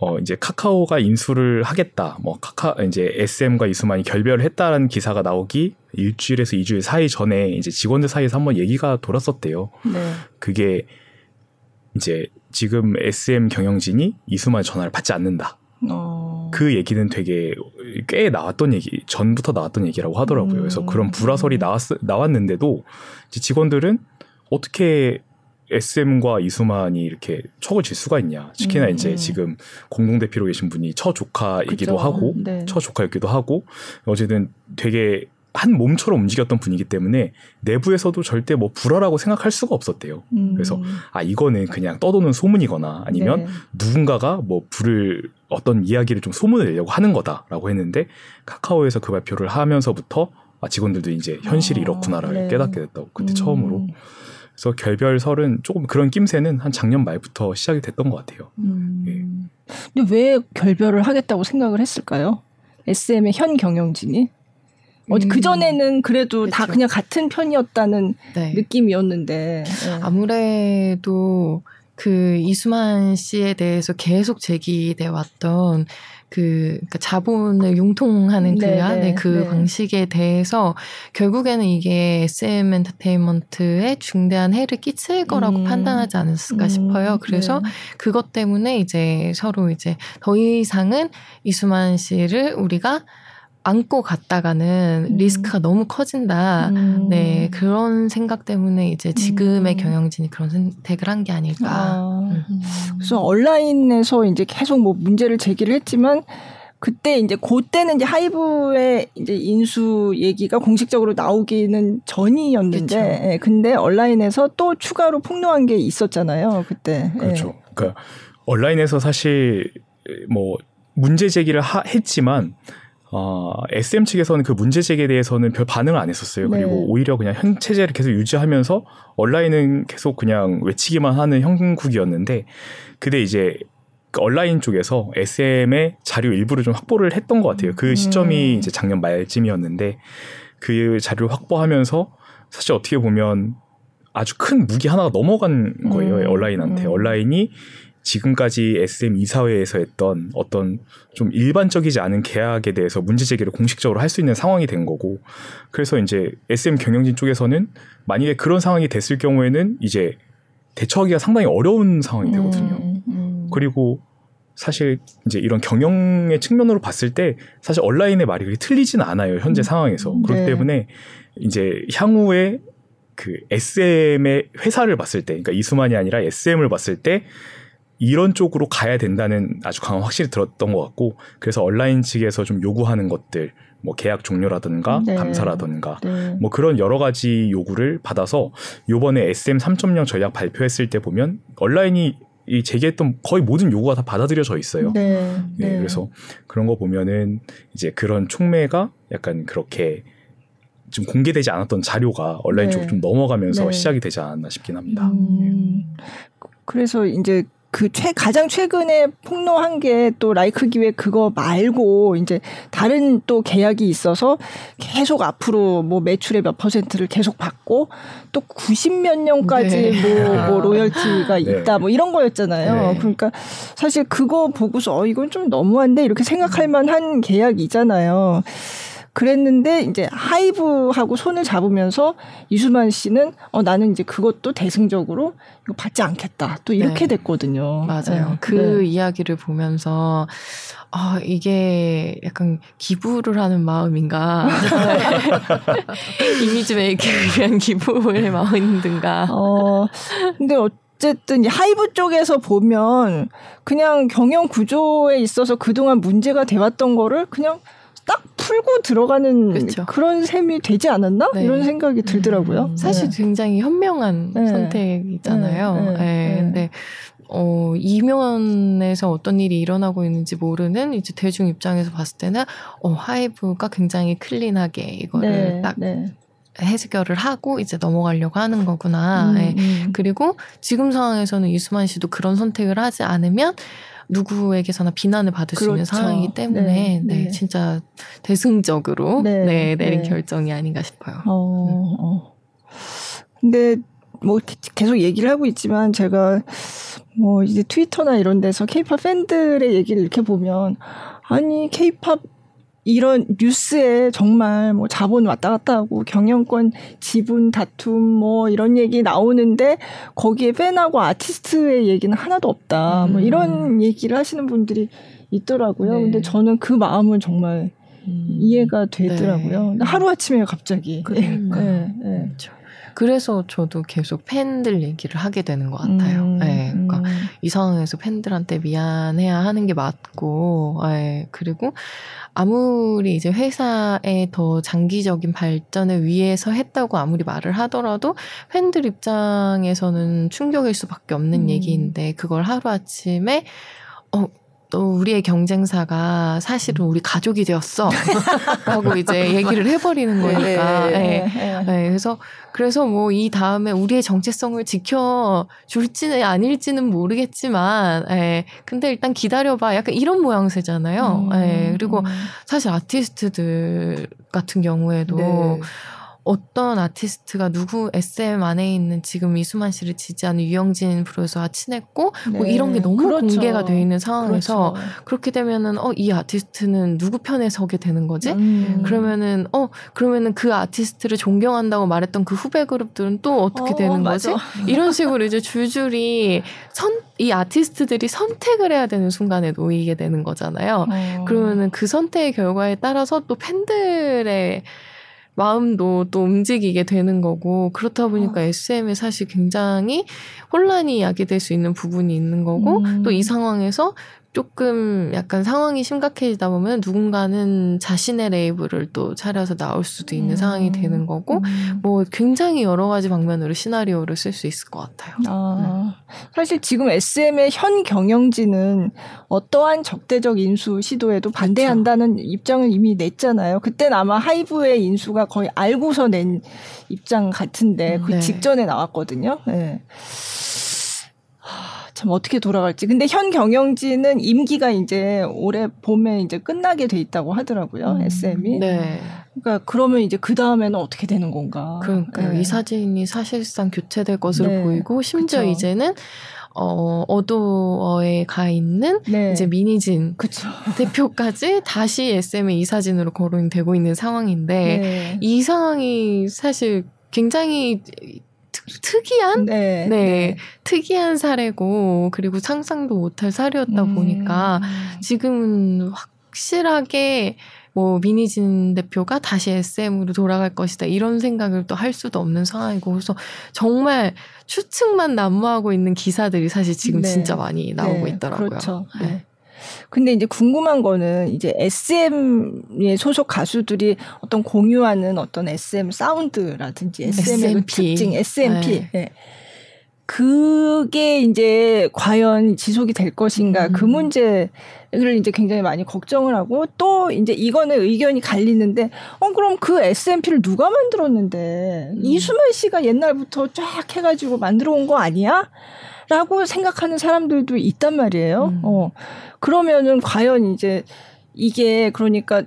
어 이제 카카오가 인수를 하겠다. 뭐 카카 이제 SM과 이수만이 결별을 했다라는 기사가 나오기 일주일에서 이주일 사이 전에 이제 직원들 사이에서 한번 얘기가 돌았었대요. 네. 그게 이제 지금 SM 경영진이 이수만 전화를 받지 않는다. 어. 그 얘기는 되게 꽤 나왔던 얘기 전부터 나왔던 얘기라고 하더라고요. 그래서 음. 그런 불화설이 나왔 나왔는데도 직원들은 어떻게 SM과 이수만이 이렇게 척을 질 수가 있냐. 특히나 음. 이제 지금 공동대표로 계신 분이 처 조카이기도 그쵸. 하고, 네. 처 조카이기도 하고, 어쨌든 되게 한 몸처럼 움직였던 분이기 때문에 내부에서도 절대 뭐 불화라고 생각할 수가 없었대요. 음. 그래서 아 이거는 그냥 떠도는 소문이거나 아니면 네. 누군가가 뭐 불을 어떤 이야기를 좀 소문을 내려고 하는 거다라고 했는데 카카오에서 그 발표를 하면서부터 아 직원들도 이제 현실이 아, 이렇구나를 네. 깨닫게 됐다고 그때 음. 처음으로. 그래서 결별설은 조금 그런 낌새는 한 작년 말부터 시작이 됐던 것 같아요. 음. 예. 근데 왜 결별을 하겠다고 생각을 했을까요? SM의 현 경영진이? 어디 음. 그 전에는 그래도 그쵸. 다 그냥 같은 편이었다는 네. 느낌이었는데 네. 아무래도 그 이수만 씨에 대해서 계속 제기돼 왔던 그 그러니까 자본을 융통하는 그 네, 안에 네, 그 네. 방식에 대해서 결국에는 이게 SM 엔터테인먼트에 중대한 해를 끼칠 거라고 음. 판단하지 않았을까 음. 싶어요. 그래서 네. 그것 때문에 이제 서로 이제 더 이상은 이수만 씨를 우리가 안고 갔다가는 음. 리스크가 너무 커진다. 음. 네, 그런 생각 때문에 이제 지금의 음. 경영진이 그런 선택을 한 게 아닐까. 아. 음. 그래서 온라인에서 이제 계속 뭐 문제를 제기를 했지만 그때 이제 그때는 이제 하이브의 이제 인수 얘기가 공식적으로 나오기는 전이었는데, 예, 근데 온라인에서 또 추가로 폭로한 게 있었잖아요, 그때. 예. 그렇죠. 예. 그러니까 온라인에서 사실 뭐 문제 제기를 하, 했지만 어, SM 측에서는 그 문제 제기에 대해서는 별 반응을 안 했었어요. 그리고 네. 오히려 그냥 현 체제를 계속 유지하면서 온라인은 계속 그냥 외치기만 하는 형국이었는데, 근데 이제 그 온라인 쪽에서 SM의 자료 일부를 좀 확보를 했던 것 같아요. 그 시점이 음. 이제 작년 말쯤이었는데, 그 자료를 확보하면서 사실 어떻게 보면 아주 큰 무기 하나가 넘어간 거예요. 음. 온라인한테. 음. 온라인이 지금까지 SM 이사회에서 했던 어떤 좀 일반적이지 않은 계약에 대해서 문제 제기를 공식적으로 할 수 있는 상황이 된 거고 그래서 이제 SM 경영진 쪽에서는 만약에 그런 상황이 됐을 경우에는 이제 대처하기가 상당히 어려운 상황이 되거든요. 음, 음. 그리고 사실 이제 이런 경영의 측면으로 봤을 때 사실 온라인의 말이 그렇게 틀리지는 않아요. 현재 음, 상황에서. 그렇기 네. 때문에 이제 향후에 그 SM의 회사를 봤을 때, 그러니까 이수만이 아니라 SM을 봤을 때 이런 쪽으로 가야 된다는 아주 강한 확실히 들었던 것 같고 그래서 온라인 측에서 좀 요구하는 것들 뭐 계약 종료라든가 네. 감사라든가 네. 뭐 그런 여러 가지 요구를 받아서 요번에 SM 3.0 전략 발표했을 때 보면 온라인이 이 제기했던 거의 모든 요구가 다 받아들여져 있어요. 네. 네. 네. 그래서 그런 거 보면은 이제 그런 촉매가 약간 그렇게 좀 공개되지 않았던 자료가 온라인 네. 쪽으로 좀 넘어가면서 네. 시작이 되지 않았나 싶긴 합니다. 음, 그래서 이제 그 최, 가장 최근에 폭로한 게 또 라이크 기획 그거 말고 이제 다른 또 계약이 있어서 계속 앞으로 뭐 매출의 몇 퍼센트를 계속 받고 또 90몇 년까지 네. 뭐, 뭐 로열티가 네. 있다 뭐 이런 거였잖아요. 네. 그러니까 사실 그거 보고서 어, 이건 좀 너무한데 이렇게 생각할 만한 계약이잖아요. 그랬는데 이제 하이브하고 손을 잡으면서 이수만 씨는 어 나는 이제 그것도 대승적으로 이거 받지 않겠다. 또 이렇게 네. 됐거든요. 맞아요. 네. 그 네. 이야기를 보면서 아, 이게 약간 기부를 하는 마음인가. 이미지 메이킹을 위한 기부의 마음인가. 어, 근데 어쨌든 하이브 쪽에서 보면 그냥 경영 구조에 있어서 그동안 문제가 돼왔던 거를 그냥 딱 풀고 들어가는 그쵸. 그런 셈이 되지 않았나 네. 이런 생각이 들더라고요. 음. 사실 네. 굉장히 현명한 네. 선택이잖아요. 네. 네. 네. 근데 어, 이면에서 어떤 일이 일어나고 있는지 모르는 이제 대중 입장에서 봤을 때는 어, 하이브가 굉장히 clean하게 이거를 딱 해결을 하고 이제 넘어가려고 하는 거구나. 음, 음. 그리고 지금 상황에서는 이수만 씨도 그런 선택을 하지 않으면 누구에게서나 비난을 받을 그렇죠. 수 있는 그렇죠. 상황이기 때문에 네, 네. 네 진짜 대승적으로 네, 네 내린 네. 결정이 아닌가 싶어요. 어, 음. 어. 근데 뭐 계속 얘기를 하고 있지만 제가 뭐 이제 트위터나 이런 데서 케이팝 팬들의 얘기를 이렇게 보면 아니 케이팝 이런 뉴스에 정말 뭐 자본 왔다 갔다 하고 경영권 지분 다툼 뭐 이런 얘기 나오는데 거기에 팬하고 아티스트의 얘기는 하나도 없다. 뭐 음. 뭐 이런 얘기를 하시는 분들이 있더라고요. 네. 근데 저는 그 마음은 정말 음. 이해가 되더라고요. 네. 하루 아침에 갑자기. 네. 네. 네. 그렇죠. 그래서 저도 계속 팬들 얘기를 하게 되는 것 같아요. 음, 네, 그러니까 음. 이 상황에서 팬들한테 미안해야 하는 게 맞고, 네, 그리고 아무리 이제 회사의 더 장기적인 발전을 위해서 했다고 아무리 말을 하더라도 팬들 입장에서는 충격일 수밖에 없는 음. 얘기인데 그걸 하루 아침에 어, 또 우리의 경쟁사가 사실은 우리 가족이 되었어. 라고 이제 얘기를 해버리는 거니까. 네, 네, 네. 네. 그래서, 그래서 뭐 이 다음에 우리의 정체성을 지켜줄지는 아닐지는 모르겠지만, 예. 근데 일단 기다려봐. 약간 이런 모양새잖아요. 음, 예. 그리고 음. 사실 아티스트들 같은 경우에도 네. 어떤 아티스트가 누구 SM 안에 있는 지금 이수만 씨를 지지하는 유영진 프로듀서와 친했고 네. 뭐 이런 게 너무 그렇죠. 공개가 돼 있는 상황에서 그렇죠. 그렇게 되면은 어 이 아티스트는 누구 편에 서게 되는 거지? 음. 그러면은 어 그러면은 그 아티스트를 존경한다고 말했던 그 후배 그룹들은 또 어떻게 어, 되는 거지? 이런 식으로 이제 줄줄이 선 이 아티스트들이 선택을 해야 되는 순간에 놓이게 되는 거잖아요. 어. 그러면은 그 선택의 결과에 따라서 또 팬들의 마음도 또 움직이게 되는 거고 그렇다 보니까 어. SM에 사실 굉장히 혼란이 야기될 수 있는 부분이 있는 거고 음. 또이 상황에서 조금 약간 상황이 심각해지다 보면 누군가는 자신의 레이블을 또 차려서 나올 수도 있는 음. 상황이 되는 거고 음. 뭐 굉장히 여러 가지 방면으로 시나리오를 쓸 수 있을 것 같아요. 아, 네. 사실 지금 SM의 현 경영진은 어떠한 적대적 인수 시도에도 반대한다는 그렇죠. 입장을 이미 냈잖아요. 그때는 아마 하이브의 인수가 거의 알고서 낸 입장 같은데 그 네. 직전에 나왔거든요. 네. 참 어떻게 돌아갈지. 근데 현 경영진은 임기가 이제 올해 봄에 이제 끝나게 돼 있다고 하더라고요. 음. SM이. 네. 그러니까 그러면 이제 그 다음에는 어떻게 되는 건가. 그러니까 네. 이 사진이 사실상 교체될 것으로 네. 보이고 심지어 그쵸. 이제는 어, 어도어에 가 있는 네. 이제 미니진 그쵸. 대표까지 다시 SM의 이 사진으로 거론이 되고 있는 상황인데 네. 이 상황이 사실 굉장히 특이한 네, 네, 네, 특이한 사례고 그리고 상상도 못할 사례였다 음. 보니까 지금은 확실하게 뭐 미니진 대표가 다시 SM으로 돌아갈 것이다 이런 생각을 또 할 수도 없는 상황이고 그래서 정말 추측만 난무하고 있는 기사들이 사실 지금 네. 진짜 많이 나오고 네, 있더라고요. 그렇죠. 네. 근데 이제 궁금한 거는 이제 SM의 소속 가수들이 어떤 공유하는 어떤 SM 사운드라든지 SM의 SMP. 그 특징, SMP. 네. 네. 그게 이제 과연 지속이 될 것인가 음. 그 문제를 이제 굉장히 많이 걱정을 하고 또 이제 이거는 의견이 갈리는데 어 그럼 그 SMP를 누가 만들었는데 음. 이수만 씨가 옛날부터 쫙 해가지고 만들어 온 거 아니야? 라고 생각하는 사람들도 있단 말이에요. 음. 어. 그러면은 과연 이제 이게 그러니까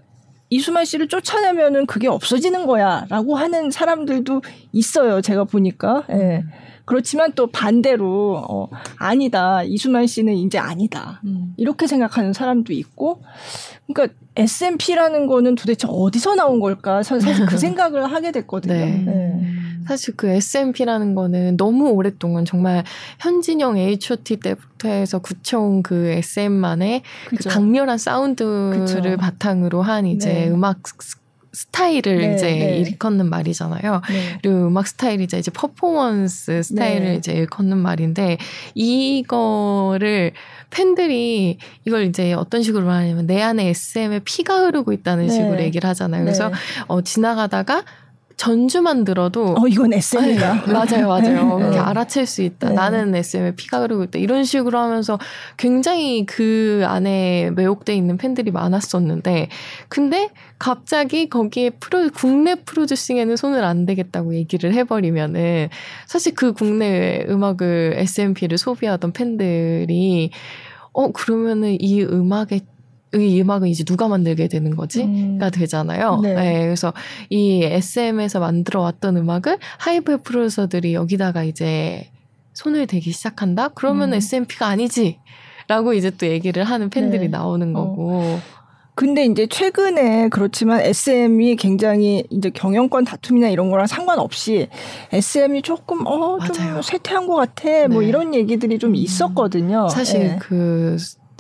이수만 씨를 쫓아내면은 그게 없어지는 거야 라고 하는 사람들도 있어요. 제가 보니까. 예. 네. 그렇지만 또 반대로 어 아니다 이수만 씨는 이제 아니다 음. 이렇게 생각하는 사람도 있고 그러니까 S&P라는 거는 도대체 어디서 나온 걸까 사실 그 생각을 하게 됐거든요. 네. 네. 사실 그 S&P라는 거는 너무 오랫동안 정말 현진영 H.O.T 때부터 해서 굳혀온 그 SM만의 그 강렬한 사운드를 그쵸. 바탕으로 한 이제 네. 음악 스타일을 네, 이제 네. 일컫는 말이잖아요. 네. 그리고 음악 스타일이 이제 퍼포먼스 스타일을 네. 이제 일컫는 말인데 이거를 팬들이 이걸 이제 어떤 식으로 말하냐면 내 안에 SM의 피가 흐르고 있다는 네. 식으로 얘기를 하잖아요. 그래서 네. 어 지나가다가 전주만 들어도 어 이건 SM이다. 네, 맞아요, 맞아요. 이렇게 알아챌 수 있다. 네. 나는 SM의 피가 흐르고 있다. 이런 식으로 하면서 굉장히 그 안에 매혹돼 있는 팬들이 많았었는데, 근데 갑자기 거기에 프로 국내 프로듀싱에는 손을 안 대겠다고 얘기를 해버리면은 사실 그 국내 음악을 SMP를 소비하던 팬들이 어 그러면은 이 음악의 이 음악은 이제 누가 만들게 되는 거지가 음. 되잖아요. 네. 네. 그래서 이 SM에서 만들어 왔던 음악을 하이브 프로듀서들이 여기다가 이제 손을 대기 시작한다. 그러면 음. SMP가 아니지. 라고 이제 또 얘기를 하는 팬들이 네. 나오는 어. 거고. 어. 근데 이제 최근에 그렇지만 SM이 굉장히 이제 경영권 다툼이나 이런 거랑 상관없이 SM이 조금 어 좀 쇠퇴한 것 같아 뭐 네. 뭐 이런 얘기들이 좀 음. 있었거든요. 사실 네. 그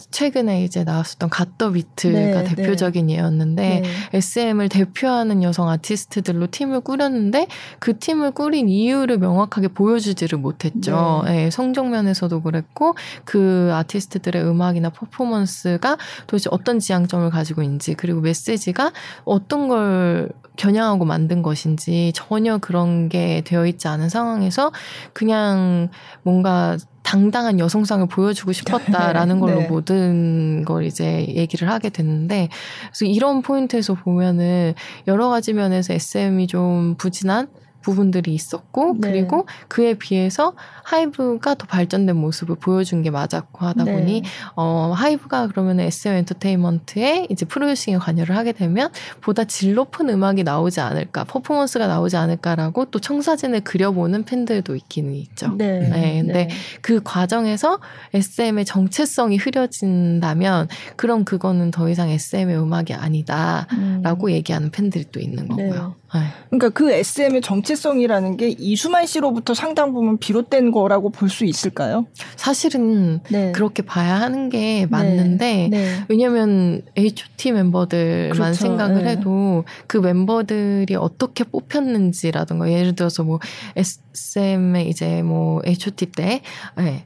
최근에 이제 나왔었던 갓더 비트가 네, 네. 대표적인 네. 예였는데 네. SM을 대표하는 여성 아티스트들로 팀을 꾸렸는데 그 팀을 꾸린 이유를 명확하게 보여주지를 못했죠. 네. 네, 성적 면에서도 그랬고 그 아티스트들의 음악이나 퍼포먼스가 도대체 어떤 지향점을 가지고 있는지 그리고 메시지가 어떤 걸 겨냥하고 만든 것인지 전혀 그런 게 되어 있지 않은 상황에서 그냥 뭔가 당당한 여성상을 보여주고 싶었다라는 걸로 네. 모든 걸 이제 얘기를 하게 됐는데 그래서 이런 포인트에서 보면은 여러 가지 면에서 SM이 좀 부진한 부분들이 있었고 네. 그리고 그에 비해서 하이브가 더 발전된 모습을 보여준 게 맞았고 하다 네. 보니 어 하이브가 그러면 SM 엔터테인먼트에 이제 프로듀싱에 관여를 하게 되면 보다 질 높은 음악이 나오지 않을까 퍼포먼스가 나오지 않을까라고 또 청사진을 그려보는 팬들도 있기는 있죠. 네. 네. 근데 네. 그 과정에서 SM의 정체성이 흐려진다면 그럼 그거는 더 이상 SM의 음악이 아니다라고 음. 얘기하는 팬들이 또 있는 거고요. 네. 그러니까 그 SM의 정체성이라는 게 이수만 씨로부터 상당 부분 비롯된 거라고 볼 수 있을까요? 사실은 네. 그렇게 봐야 하는 게 맞는데 네. 네. 왜냐하면 H.O.T 멤버들만 그렇죠. 생각을 네. 해도 그 멤버들이 어떻게 뽑혔는지라든가 예를 들어서 뭐 SM의 이제 뭐 H.O.T 때 네.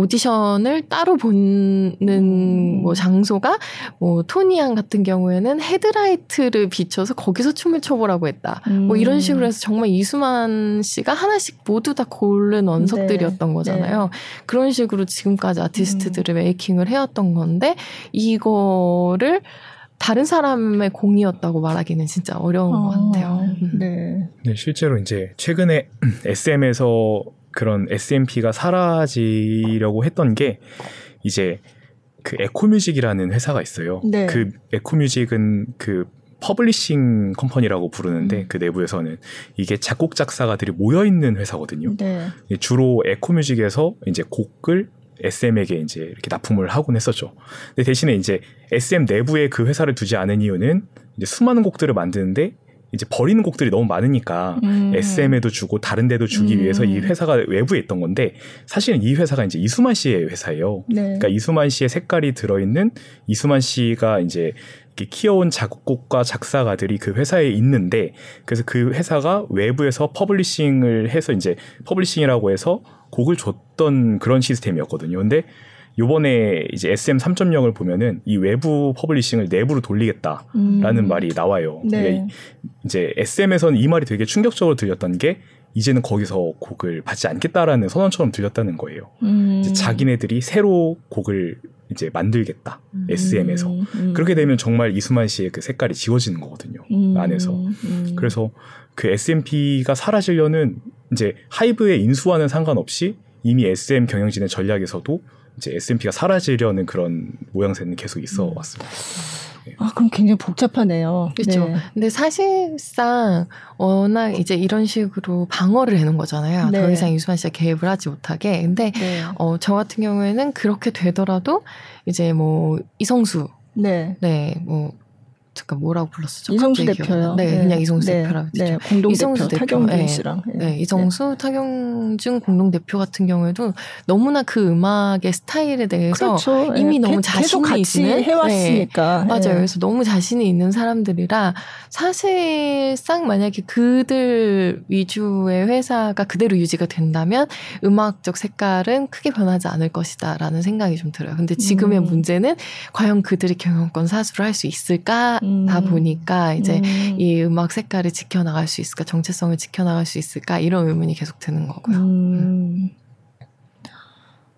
오디션을 따로 보는 음. 뭐 장소가 뭐 토니안 같은 경우에는 헤드라이트를 비춰서 거기서 춤을 춰보라고 했다. 음. 뭐 이런 음. 식으로 해서 정말 이수만 씨가 하나씩 모두 다 고른 원석들이었던 네. 거잖아요. 네. 그런 식으로 지금까지 아티스트들을 음. 메이킹을 해왔던 건데 이거를 다른 사람의 공이었다고 말하기는 진짜 어려운 어, 것 같아요. 음. 네. 네, 실제로 이제 최근에 SM에서 그런 SMP가 사라지려고 했던 게 이제 그 에코뮤직이라는 회사가 있어요. 네. 그 에코뮤직은 그 publishing company라고 부르는데 음. 그 내부에서는 이게 작곡 작사가들이 모여 있는 회사거든요. 네. 주로 에코뮤직에서 이제 곡을 SM에게 이제 이렇게 납품을 하곤 했었죠. 근데 대신에 이제 SM 내부에 그 회사를 두지 않은 이유는 이제 수많은 곡들을 만드는데 이제 버리는 곡들이 너무 많으니까 음. SM에도 주고 다른 데도 주기 음. 위해서 이 회사가 외부에 있던 건데 사실은 이 회사가 이제 이수만 씨의 회사예요. 네. 그러니까 이수만 씨의 색깔이 들어있는 이수만 씨가 이제 이렇게 키워온 작곡가 작사가들이 그 회사에 있는데 그래서 그 회사가 외부에서 publishing을 해서 이제 publishing이라고 해서 곡을 줬던 그런 시스템이었거든요. 근데 요번에 이제 SM 3.0을 보면은 이 외부 publishing을 내부로 돌리겠다라는 음. 말이 나와요. 네. 이제 SM에서는 이 말이 되게 충격적으로 들렸던 게 이제는 거기서 곡을 받지 않겠다라는 선언처럼 들렸다는 거예요. 음. 이제 자기네들이 새로 곡을 이제 만들겠다. 음. SM에서. 음. 그렇게 되면 정말 이수만 씨의 그 색깔이 지워지는 거거든요. 음. 안에서. 음. 그래서 그 SMP가 사라지려는 이제 하이브의 인수와는 상관없이 이미 SM 경영진의 전략에서도 이제 S&P가 사라지려는 그런 모양새는 계속 있어 음. 왔습니다. 네. 아, 그럼 굉장히 복잡하네요. 그렇죠. 네. 근데 사실상 워낙 이제 이런 식으로 방어를 해놓은 거잖아요. 네. 더 이상 이수만 씨가 개입을 하지 못하게. 근데 네. 어, 저 같은 경우에는 그렇게 되더라도 이제 뭐 이성수, 네, 네, 뭐 잠깐 뭐라고 불렀었죠? 이성수 대표요. 네, 네, 그냥 이성수 네. 대표라고 네, 공동 이성수 대표, 타경준 네. 씨랑. 네, 네. 이성수 타경준 공동 대표 같은 경우에도 너무나 그 음악의 스타일에 대해서 그렇죠. 이미 네. 너무 자신이 있는 해왔으니까. 맞아요. 그래서 너무 자신이 있는 사람들이라 사실상 만약에 그들 위주의 회사가 그대로 유지가 된다면 음악적 색깔은 크게 변하지 않을 것이다라는 생각이 좀 들어요. 근데 지금의 음. 문제는 과연 그들이 경영권 사수를 할 수 있을까? 음. 다 보니까 이제 음. 이 음악 색깔을 지켜나갈 수 있을까, 정체성을 지켜나갈 수 있을까 이런 의문이 계속 드는 거고요. 음. 음.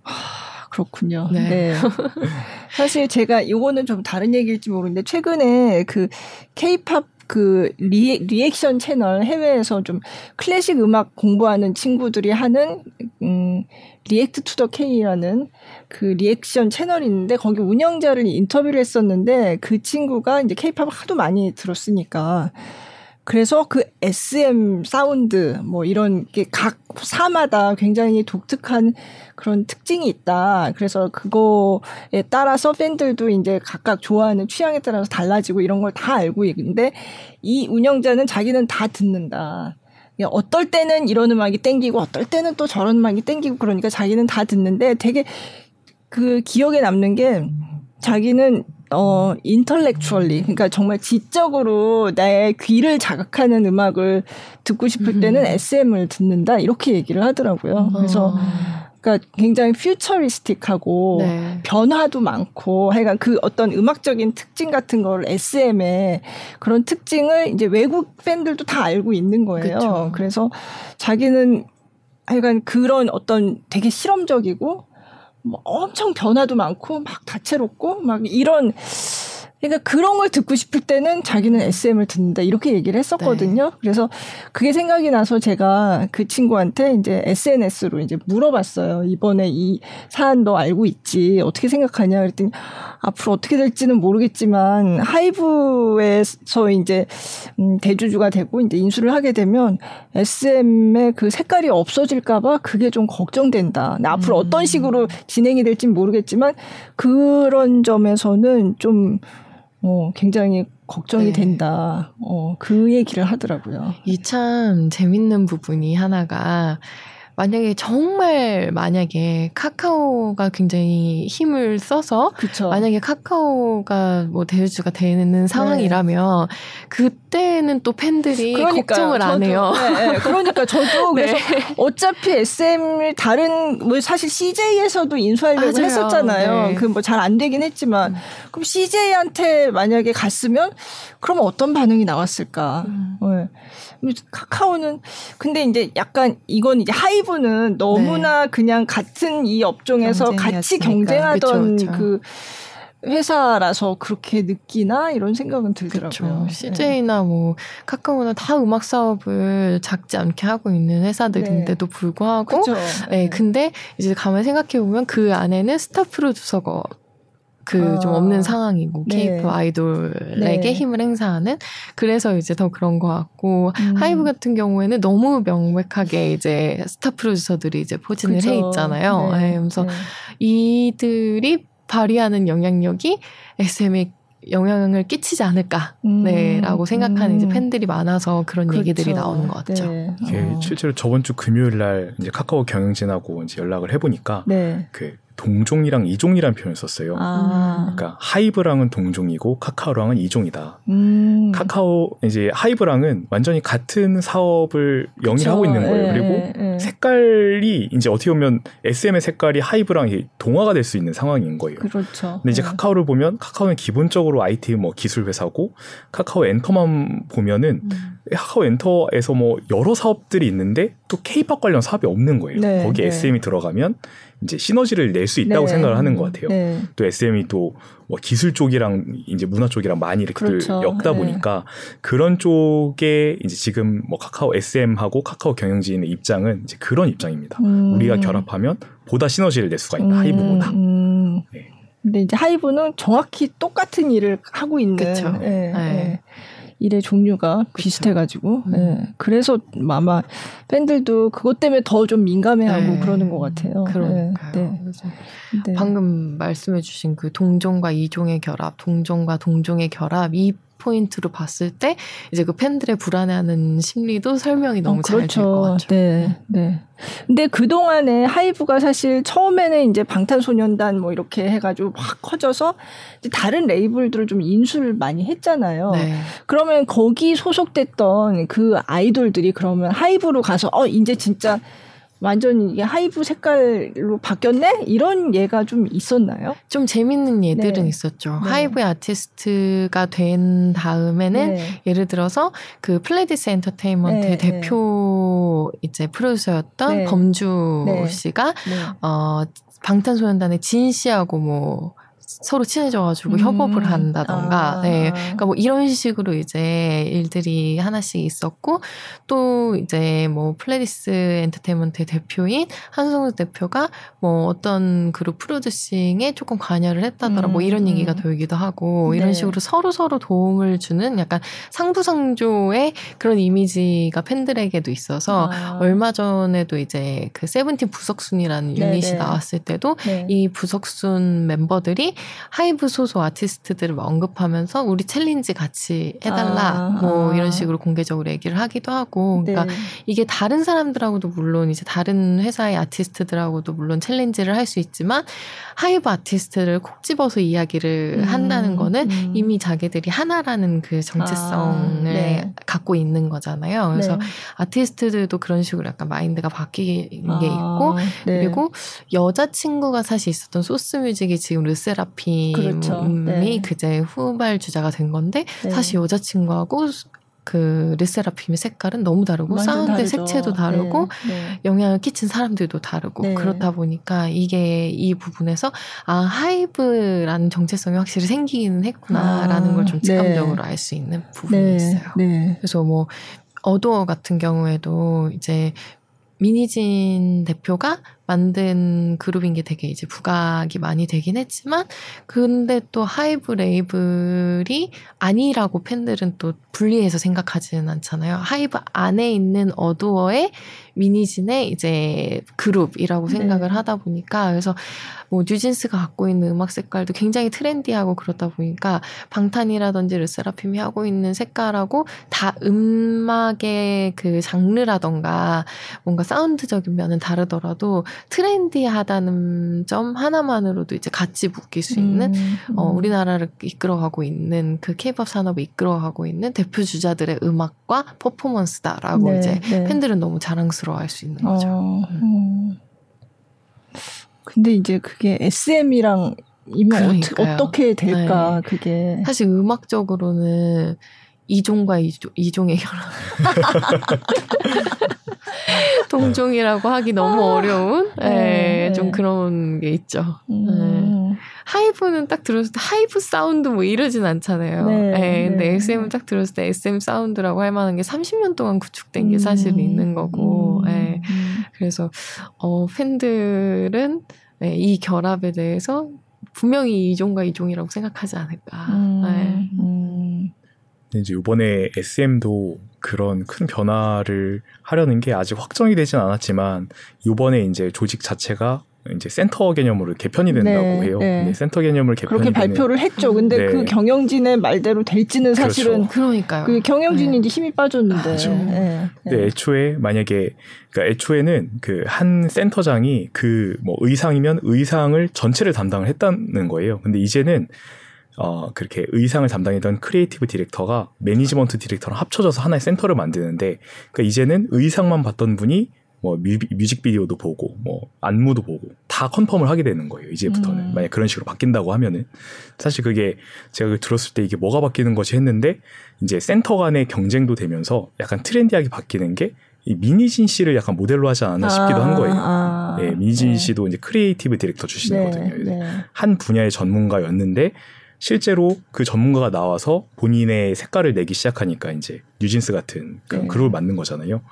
하, 그렇군요. 네. 네. 사실 제가 이거는 좀 다른 얘기일지 모르는데 최근에 그 케이팝 그 리, 리액션 채널 해외에서 좀 클래식 음악 공부하는 친구들이 하는 음 React to the K라는 그 리액션 채널이 있는데 거기 운영자를 인터뷰를 했었는데 그 친구가 이제 케이팝을 하도 많이 들었으니까 그래서 그 SM 사운드 뭐 이런 게 각 사마다 굉장히 독특한 그런 특징이 있다. 그래서 그거에 따라서 팬들도 이제 각각 좋아하는 취향에 따라서 달라지고 이런 걸 다 알고 있는데 이 운영자는 자기는 다 듣는다. 어떨 때는 이런 음악이 땡기고 어떨 때는 또 저런 음악이 땡기고 그러니까 자기는 다 듣는데 되게 그 기억에 남는 게 자기는 어 인터렉츄얼리 그러니까 정말 지적으로 나의 귀를 자극하는 음악을 듣고 싶을 때는 음. SM을 듣는다 이렇게 얘기를 하더라고요. 그래서 아. 그러니까 굉장히 퓨처리스틱하고 네. 변화도 많고 하여간 그 어떤 음악적인 특징 같은 걸 SM의 그런 특징을 이제 외국 팬들도 다 알고 있는 거예요. 그쵸. 그래서 자기는 하여간 그런 어떤 되게 실험적이고 뭐 엄청 변화도 많고 막 다채롭고 막 이런 그러니까 그런 걸 듣고 싶을 때는 자기는 SM을 듣는다 이렇게 얘기를 했었거든요. 네. 그래서 그게 생각이 나서 제가 그 친구한테 이제 SNS로 이제 물어봤어요. 이번에 이 사안 너 알고 있지? 어떻게 생각하냐? 그랬더니 앞으로 어떻게 될지는 모르겠지만 하이브에서 이제 음 대주주가 되고 이제 인수를 하게 되면 SM의 그 색깔이 없어질까봐 그게 좀 걱정된다. 앞으로 음. 어떤 식으로 진행이 될지는 모르겠지만 그런 점에서는 좀 어, 굉장히 걱정이 네. 된다. 어, 그 얘기를 하더라고요. 이 참 재밌는 부분이 하나가 만약에 정말 만약에 카카오가 굉장히 힘을 써서 그쵸. 만약에 카카오가 뭐 대주주가 되는 상황이라면 네. 그때는 또 팬들이 그러니까요. 걱정을 저도, 안 해요. 네, 네. 그러니까 저도 네. 그래서 어차피 SM을 다른 뭐 사실 CJ에서도 인수하려고 맞아요. 했었잖아요. 네. 그뭐 잘 안 되긴 했지만 음. 그럼 CJ한테 만약에 갔으면 그러면 어떤 반응이 나왔을까? 음. 네. 카카오는 근데 이제 약간 이건 이제 하이 브는 너무나 네. 그냥 같은 이 업종에서 같이 경쟁하던 그쵸, 그쵸. 그 회사라서 그렇게 느끼나 이런 생각은 들더라고요. 그쵸. CJ나 네. 뭐 카카오나 다 음악 사업을 작지 않게 하고 있는 회사들인데도 네. 불구하고 그쵸. 네, 근데 이제 가만히 생각해 보면 그 안에는 스타 프로듀서가 그 좀 아. 없는 상황이고 네. 케이팝 아이돌에게 네. 힘을 행사하는 그래서 이제 더 그런 것 같고 음. 하이브 같은 경우에는 너무 명백하게 이제 스타 프로듀서들이 이제 포진을 그쵸. 해 있잖아요. 네. 네. 그래서 네. 이들이 발휘하는 영향력이 SM에 영향을 끼치지 않을까, 음. 네라고 생각하는 음. 이제 팬들이 많아서 그런 그렇죠. 얘기들이 나오는 것 같죠. 네. 어. 실제로 저번 주 금요일 날 이제 카카오 경영진하고 이제 연락을 해보니까 네. 그 동종이랑 이종이라는 표현을 썼어요. 아. 그러니까 하이브랑은 동종이고 카카오랑은 이종이다. 음. 카카오 이제 하이브랑은 완전히 같은 사업을 영위하고 있는 거예요. 예, 그리고 예. 색깔이 이제 어떻게 보면 SM의 색깔이 하이브랑 동화가 될 수 있는 상황인 거예요. 그렇죠. 근데 이제 예. 카카오를 보면 카카오는 기본적으로 IT 뭐 기술 회사고 카카오 엔터만 보면은 음. 카카오 엔터에서 뭐 여러 사업들이 있는데 또 K-팝 관련 사업이 없는 거예요. 네, 거기 네. SM이 들어가면 이제 시너지를 낼 수 있다고 네. 생각을 하는 것 같아요. 네. 또 SM이 또 뭐 기술 쪽이랑 이제 문화 쪽이랑 많이 이렇게 그렇죠. 엮다 네. 보니까 그런 쪽에 이제 지금 뭐 카카오 SM하고 카카오 경영진의 입장은 이제 그런 입장입니다. 음. 우리가 결합하면 보다 시너지를 낼 수가 있다. 음. 하이브보다. 음. 네. 근데 이제 하이브는 정확히 똑같은 일을 하고 있는. 그렇죠. 네. 일의 종류가 그쵸. 비슷해가지고 음. 네. 그래서 아마 팬들도 그것 때문에 더 좀 민감해하고 네. 그러는 것 같아요. 그러니까요. 네. 네. 방금 말씀해주신 그 동종과 이종의 결합, 동종과 동종의 결합 이 포인트로 봤을 때 이제 그 팬들의 불안해하는 심리도 설명이 너무 어, 그렇죠. 잘될 것 같죠. 네, 네. 근데 그 동안에 하이브가 사실 처음에는 이제 방탄소년단 뭐 이렇게 해가지고 확 커져서 다른 레이블들을 좀 인수를 많이 했잖아요. 네. 그러면 거기 소속됐던 그 아이돌들이 그러면 하이브로 가서 어 이제 진짜 완전 이게 하이브 색깔로 바뀌었네? 이런 예가 좀 있었나요? 좀 재밌는 예들은 네. 있었죠. 네. 하이브의 아티스트가 된 다음에는 네. 예를 들어서 그 플레디스 엔터테인먼트 네. 대표 이제 프로듀서였던 네. 범주 네. 씨가 어 방탄소년단의 진 씨하고 뭐 서로 친해져가지고 음. 협업을 한다던가, 아. 네. 그러니까 뭐 이런 식으로 이제 일들이 하나씩 있었고, 또 이제 뭐 플레디스 엔터테인먼트 대표인 한성수 대표가 뭐 어떤 그룹 프로듀싱에 조금 관여를 했다더라, 음. 뭐 이런 얘기가 돌기도 하고, 이런 네. 식으로 서로 서로 도움을 주는 약간 상부상조의 그런 이미지가 팬들에게도 있어서, 아. 얼마 전에도 이제 그 세븐틴 부석순이라는 유닛이 네네. 나왔을 때도 네. 이 부석순 멤버들이 하이브 소속 아티스트들을 언급하면서 우리 챌린지 같이 해달라 아, 뭐 아. 이런 식으로 공개적으로 얘기를 하기도 하고 그러니까 네. 이게 다른 사람들하고도 물론 이제 다른 회사의 아티스트들하고도 물론 챌린지를 할 수 있지만 하이브 아티스트를 콕 집어서 이야기를 음, 한다는 거는 음. 이미 자기들이 하나라는 그 정체성을 아, 네. 갖고 있는 거잖아요. 그래서 네. 아티스트들도 그런 식으로 약간 마인드가 바뀐 게 아, 있고 네. 그리고 여자친구가 사실 있었던 소스 뮤직이 지금 르세라핌이 그렇죠. 네. 그제 후발 주자가 된 건데 네. 사실 여자친구하고 그 르세라핌의 색깔은 너무 다르고 사운드 색채도 다르고 네, 네. 영향을 끼친 사람들도 다르고 네. 그렇다 보니까 이게 이 부분에서 아 하이브라는 정체성이 확실히 생기기는 했구나라는 아, 걸 좀 직감적으로 네. 알 수 있는 부분이 네, 있어요. 네. 그래서 뭐 어도어 같은 경우에도 이제 민희진 대표가 만든 그룹인 게 되게 이제 부각이 많이 되긴 했지만 근데 또 하이브 레이블이 아니라고 팬들은 또 분리해서 생각하지는 않잖아요. 하이브 안에 있는 어도어의 민희진의 이제 그룹이라고 네. 생각을 네. 하다 보니까 그래서 뭐 뉴진스가 갖고 있는 음악 색깔도 굉장히 trendy하고 그렇다 보니까 방탄이라든지 르세라핌이 하고 있는 색깔하고 다 음악의 그 장르라던가 뭔가 사운드적인 면은 다르더라도 트렌디하다는 점 하나만으로도 이제 같이 묶일 수 있는 음, 음. 어, 우리나라를 이끌어가고 있는 그 케이팝 산업을 이끌어가고 있는 대표 주자들의 음악과 퍼포먼스다라고 네, 이제 네. 팬들은 너무 자랑스러워할 수 있는 거죠. 어, 음. 음. 근데 이제 그게 SM이랑 이면 어떻게 될까 네. 그게 사실 음악적으로는 이종과 이종, 이종의 결합. 동종이라고 하기 너무 아, 어려운 네, 네. 좀 그런 게 있죠. 음. 네. 하이브는 딱 들었을 때 하이브 사운드 뭐 이러진 않잖아요. 네, 네. 근데 네. SM은 딱 들었을 때 SM 사운드라고 할 만한 게 30년 동안 구축된 게 사실 음. 있는 거고. 음. 네. 그래서 어 팬들은 네, 이 결합에 대해서 분명히 이종과 이종이라고 생각하지 않을까. 음. 네. 음. 이제 이번에 SM도 그런 큰 변화를 하려는 게 아직 확정이 되진 않았지만 이번에 이제 조직 자체가 이제 센터 개념으로 개편이 된다고 네, 해요. 네. 네, 센터 개념을 개편이 그렇게 발표를 했죠. 근데 네. 그 경영진의 말대로 될지는 그렇죠. 사실은 그렇죠. 그러니까요. 그 경영진이 네. 이제 힘이 빠졌는데. 그렇죠. 네. 근데 애초에 만약에 그러니까 애초에는 그 한 센터장이 그 뭐 의상이면 의상을 전체를 담당을 했다는 거예요. 근데 이제는 어, 그렇게 의상을 담당했던 creative director가 management director랑 합쳐져서 하나의 센터를 만드는데, 그러니까 이제는 의상만 봤던 분이 뭐 뮤, 뮤직 비디오도 보고 뭐 안무도 보고 다 confirm을 하게 되는 거예요 이제부터는 음. 만약 그런 식으로 바뀐다고 하면은 사실 그게 제가 들었을 때 이게 뭐가 바뀌는 거지 했는데 이제 센터 간의 경쟁도 되면서 약간 trendy하게 바뀌는 게 이 민희진 씨를 약간 모델로 하지 않았나 싶기도 한 아, 거예요. 아, 예, 민희진 네. 씨도 이제 creative director 출신이거든요. 네, 네. 한 분야의 전문가였는데 실제로 그 전문가가 나와서 본인의 색깔을 내기 시작하니까 이제 뉴진스 같은 그런 네. 그룹을 만든 거잖아요.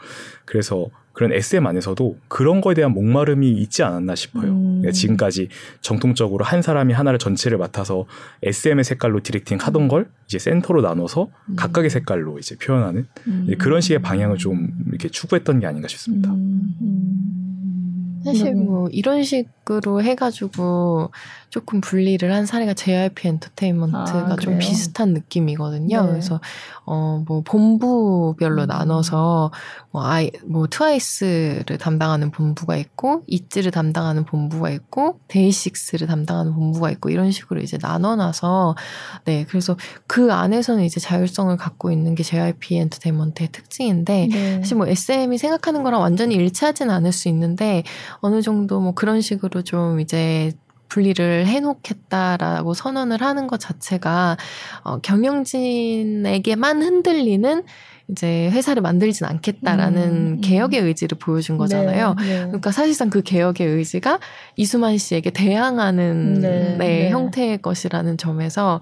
그래서 그런 SM 안에서도 그런 거에 대한 목마름이 있지 않았나 싶어요. 음. 그러니까 지금까지 정통적으로 한 사람이 하나를 전체를 맡아서 SM의 색깔로 directing 하던 걸 이제 센터로 나눠서 음. 각각의 색깔로 이제 표현하는 음. 그런 식의 방향을 좀 이렇게 추구했던 게 아닌가 싶습니다. 음. 음. 사실 뭐 이런 식으로 해가지고 조금 분리를 한 사례가 JYP 엔터테인먼트가 아, 좀 비슷한 느낌이거든요. 네. 그래서 어 뭐 본부별로 음. 나눠서 뭐 아이 뭐 트와이스를 담당하는 본부가 있고 있지를 담당하는 본부가 있고 데이식스를 담당하는 본부가 있고 이런 식으로 이제 나눠놔서 네 그래서 그 안에서는 이제 자율성을 갖고 있는 게 JYP 엔터테인먼트의 특징인데 네. 사실 뭐 SM이 생각하는 거랑 완전히 일치하진 않을 수 있는데 어느 정도 뭐 그런 식으로 좀 이제 분리를 해놓겠다라고 선언을 하는 것 자체가 어, 경영진에게만 흔들리는 이제 회사를 만들진 않겠다라는 음, 음. 개혁의 의지를 보여준 거잖아요. 네, 네. 그러니까 사실상 그 개혁의 의지가 이수만 씨에게 대항하는 네, 네, 형태의 것이라는 점에서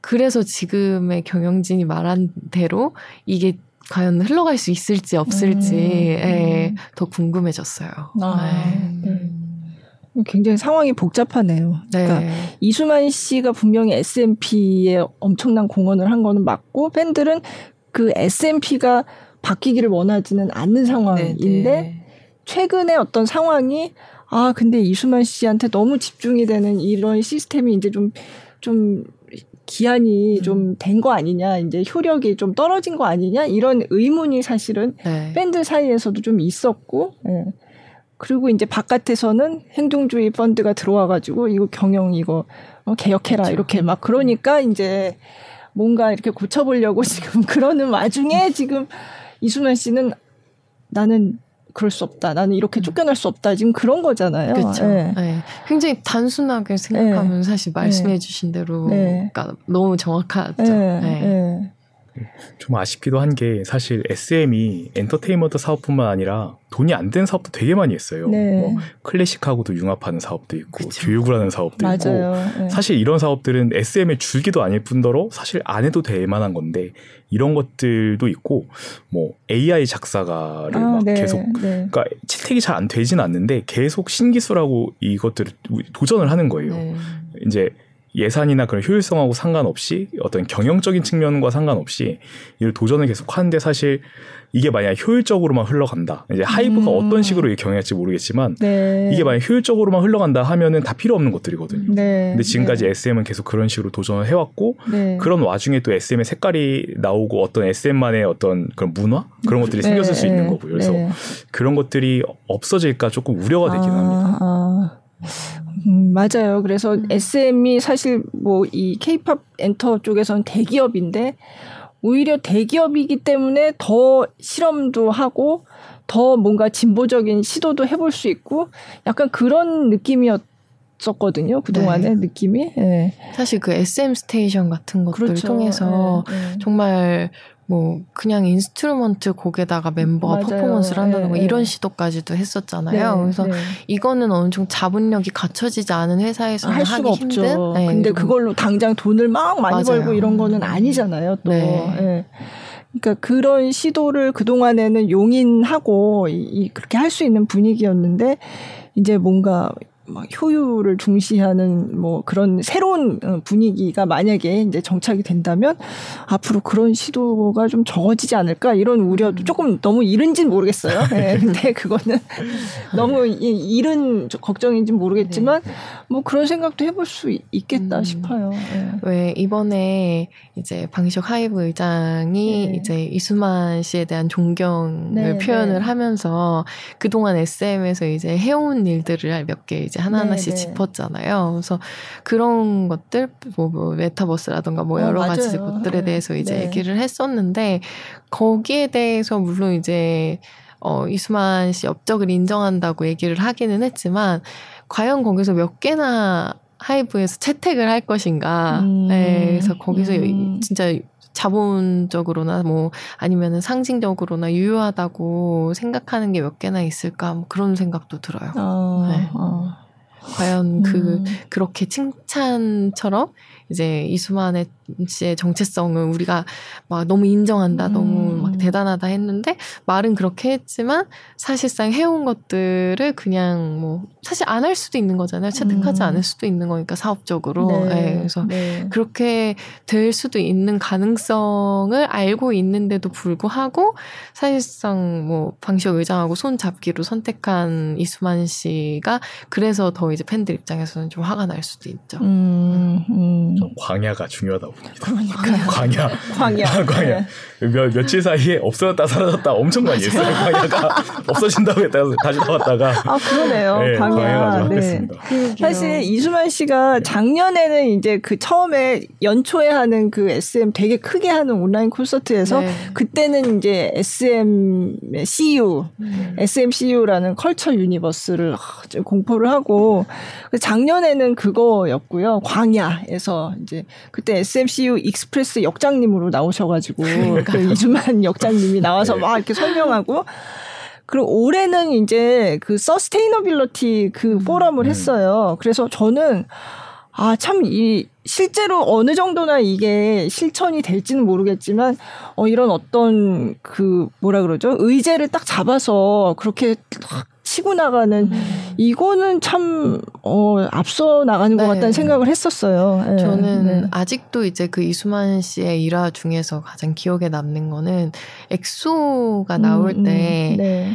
그래서 지금의 경영진이 말한 대로 이게 과연 흘러갈 수 있을지 없을지 음, 예, 더 궁금해졌어요. 아, 네. 굉장히 상황이 복잡하네요. 네. 그러니까 이수만 씨가 분명히 S&P에 엄청난 공헌을 한 거는 맞고 팬들은 그 S&P가 바뀌기를 원하지는 않는 상황인데 네네. 네. 최근에 어떤 상황이 아 근데 이수만 씨한테 너무 집중이 되는 이런 시스템이 이제 좀좀 좀 기한이 음. 좀된 거 아니냐, 이제 효력이 좀 떨어진 거 아니냐 이런 의문이 사실은 네. 밴드 사이에서도 좀 있었고, 예. 그리고 이제 바깥에서는 행동주의 펀드가 들어와가지고 이거 경영 이거 어, 개혁해라 그렇죠. 이렇게 막 그러니까 이제 뭔가 이렇게 고쳐보려고 지금 그러는 와중에 지금 이수만 씨는 나는 그럴 수 없다. 나는 이렇게 음. 쫓겨날 수 없다. 지금 그런 거잖아요. 그렇죠. 네. 네. 굉장히 단순하게 생각하면 네. 사실 말씀해주신 대로 네. 그러니까 너무 정확하죠. 네. 네. 좀 아쉽기도 한 게 사실 SM이 엔터테인먼트 사업뿐만 아니라 돈이 안 된 사업도 되게 많이 했어요. 네. 뭐 클래식하고도 융합하는 사업도 있고 그쵸. 교육을 하는 사업도 맞아요. 있고 네. 사실 이런 사업들은 SM의 줄기도 아닐 뿐더러 사실 안 해도 될 만한 건데 이런 것들도 있고 뭐 AI 작사가를 아, 막 네. 계속 네. 그러니까 채택이 잘 안 되진 않는데 계속 신기술하고 이것들을 도전을 하는 거예요. 네. 이제 예산이나 그런 효율성하고 상관없이 어떤 경영적인 측면과 상관없이 이를 도전을 계속 하는데 사실 이게 만약 효율적으로만 흘러간다. 이제 하이브가 음. 어떤 식으로 경영할지 모르겠지만 네. 이게 만약 효율적으로만 흘러간다 하면은 다 필요 없는 것들이거든요. 네. 근데 지금까지 네. SM은 계속 그런 식으로 도전을 해왔고 네. 그런 와중에 또 SM의 색깔이 나오고 어떤 SM만의 어떤 그런 문화 그런 것들이 네. 생겼을 수 있는 거고요. 그래서 네. 그런 것들이 없어질까 조금 우려가 되긴 아, 합니다. 아. 음, 맞아요. 그래서 음. SM이 사실 뭐이 케이팝 엔터 쪽에서는 대기업인데 오히려 대기업이기 때문에 더 실험도 하고 더 뭔가 진보적인 시도도 해볼 수 있고 약간 그런 느낌이었 었거든요. 그동안의 네. 느낌이. 네. 사실 그 SM 스테이션 같은 것들을 그렇죠. 통해서 네, 네. 정말 뭐 그냥 instrument 곡에다가 멤버가 맞아요. 퍼포먼스를 한다는 거 네, 이런 시도까지도 했었잖아요. 네, 그래서 네. 이거는 어느 정도 자본력이 갖춰지지 않은 회사에서는 할 수가 없죠. 네, 근데 그걸로 당장 돈을 막 많이 맞아요. 벌고 이런 거는 아니잖아요. 또. 네. 네. 그러니까 그런 시도를 그 동안에는 용인하고 이, 그렇게 할 수 있는 분위기였는데 이제 뭔가 막 효율을 중시하는 뭐 그런 새로운 어, 분위기가 만약에 이제 정착이 된다면 앞으로 그런 시도가 좀 적어지지 않을까 이런 우려도 음. 조금 너무 이른지는 모르겠어요. 네, 근데 그거는 너무 이른 걱정인지 모르겠지만 네. 뭐 그런 생각도 해볼 수 있겠다 음. 싶어요. 네. 왜 이번에 이제 방식 하이브 의장이 네. 이제 이수만 씨에 대한 존경을 네, 표현을 네. 하면서 그동안 SM에서 이제 해온 일들을 몇 개 이제 하나하나씩 네네. 짚었잖아요. 그래서 그런 것들, 뭐, 뭐 메타버스라던가 뭐 어, 여러 어, 가지 것들에 대해서 이제 네. 얘기를 했었는데, 거기에 대해서 물론 이제, 어, 이수만 씨 업적을 인정한다고 얘기를 하기는 했지만, 과연 거기서 몇 개나 하이브에서 채택을 할 것인가. 음. 네, 그래서 거기서 음. 진짜 자본적으로나 뭐 아니면은 상징적으로나 유효하다고 생각하는 게 몇 개나 있을까 뭐 그런 생각도 들어요. 어, 네. 어. 과연 그 음. 그렇게 칭찬처럼 이제 이수만의 씨의 정체성을 우리가 막 너무 인정한다, 음. 너무 막 대단하다 했는데 말은 그렇게 했지만 사실상 해온 것들을 그냥 뭐 사실 안 할 수도 있는 거잖아요. 채택하지 음. 않을 수도 있는 거니까 사업적으로. 네. 네. 그래서 네. 그렇게 될 수도 있는 가능성을 알고 있는데도 불구하고 사실상 뭐 방시혁 의장하고 손 잡기로 선택한 이수만 씨가 그래서 더 이제 팬들 입장에서는 좀 화가 날 수도 있죠. 음. 음. 광야가 중요하다고. 그러니까 광야. 광야. 광야. 네. 며, 며칠 사이에 없어졌다 사라졌다 엄청 많이 했어요. 광야가 없어진다고 했다가 다시 나왔다가. 아 그러네요. 네, 광야. 광야가 네. 사실 이수만 씨가 작년에는 이제 그 처음에 연초에 하는 그 SM 되게 크게 하는 온라인 콘서트에서 네. 그때는 이제 SM CU, 음. SM CU라는 culture universe를 공포를 하고 작년에는 그거였고요. 광야에서 이제 그때 SMCU 익스프레스 역장님으로 나오셔가지고 그 이수만 역장님이 나와서 네. 막 이렇게 설명하고 그리고 올해는 이제 그 sustainability 그 음. 포럼을 음. 했어요. 그래서 저는 아, 참, 이, 실제로 어느 정도나 이게 실천이 될지는 모르겠지만, 어, 이런 어떤 그, 뭐라 그러죠? 의제를 딱 잡아서 그렇게 치고 나가는 음. 이거는 참 어, 앞서 나가는 네. 것 같다는 생각을 했었어요. 네. 저는 네. 아직도 이제 그 이수만 씨의 일화 중에서 가장 기억에 남는 거는 엑소가 나올 음, 음. 때 네.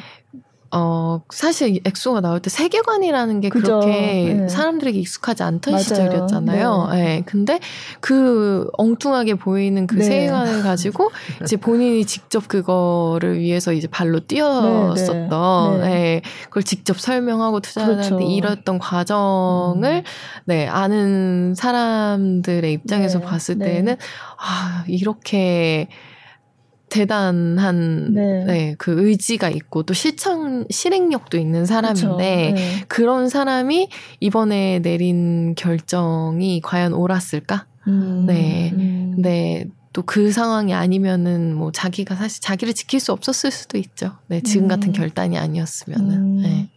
어, 사실 엑소가 나올 때 세계관이라는 게 그죠. 그렇게 네. 사람들에게 익숙하지 않던 맞아요. 시절이었잖아요. 네. 네. 근데 그 엉뚱하게 보이는 그 네. 세계관을 가지고 이제 본인이 직접 그거를 위해서 이제 발로 뛰었었던, 네, 네. 네. 그걸 직접 설명하고 투자하는데 그렇죠. 이랬던 과정을, 음. 네, 아는 사람들의 입장에서 봤을 때는, 아, 이렇게, 대단한 네. 네. 그 의지가 있고 또 실천 실행력도 있는 사람인데 네. 그런 사람이 이번에 내린 결정이 과연 옳았을까? 음. 네. 음. 네. 또 그 상황이 아니면은 뭐 자기가 사실 자기를 지킬 수 없었을 수도 있죠. 네. 지금 같은 음. 결단이 아니었으면은. 음. 네.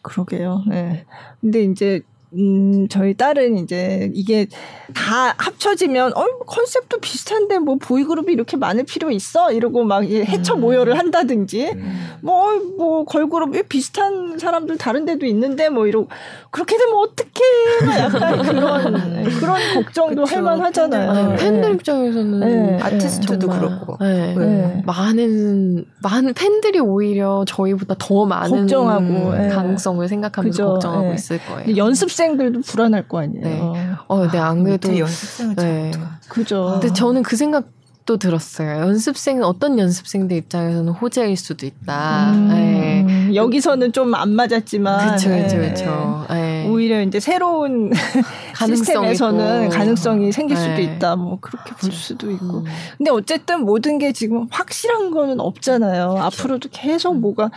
그러게요. 네. 근데 이제 음, 저희 딸은 이제 이게 다 합쳐지면, 어, 컨셉도 비슷한데 뭐 보이그룹이 이렇게 많을 필요 있어? 이러고 막 해처 음. 모여를 한다든지, 음. 뭐, 뭐, 걸그룹 비슷한 사람들 다른 데도 있는데 뭐 이러고, 그렇게 되면 어떡해. 막 약간 그런, 그런 걱정도 할 만하잖아요. 네. 팬들 입장에서는 네. 아티스트도 그렇고. 네. 네. 많은, 많은 팬들이 오히려 저희보다 더 많은 걱정하고, 가능성을 생각하면서 그죠. 걱정하고 있을 거예요. 연습 연습생들도 불안할 거 아니에요. 네. 어, 네, 안 그래도 연습생을 네. 그죠. 근데 저는 그 생각도 들었어요. 연습생 어떤 연습생들 입장에서는 호재일 수도 있다. 음, 네. 여기서는 좀 안 맞았지만, 그렇죠, 그렇죠, 그렇죠. 오히려 이제 새로운 시스템에서는 있고. 가능성이 생길 수도 네. 있다. 뭐 그렇게 볼 수도 있고. 음. 근데 어쨌든 모든 게 지금 확실한 거는 없잖아요. 그렇죠. 앞으로도 계속 뭐가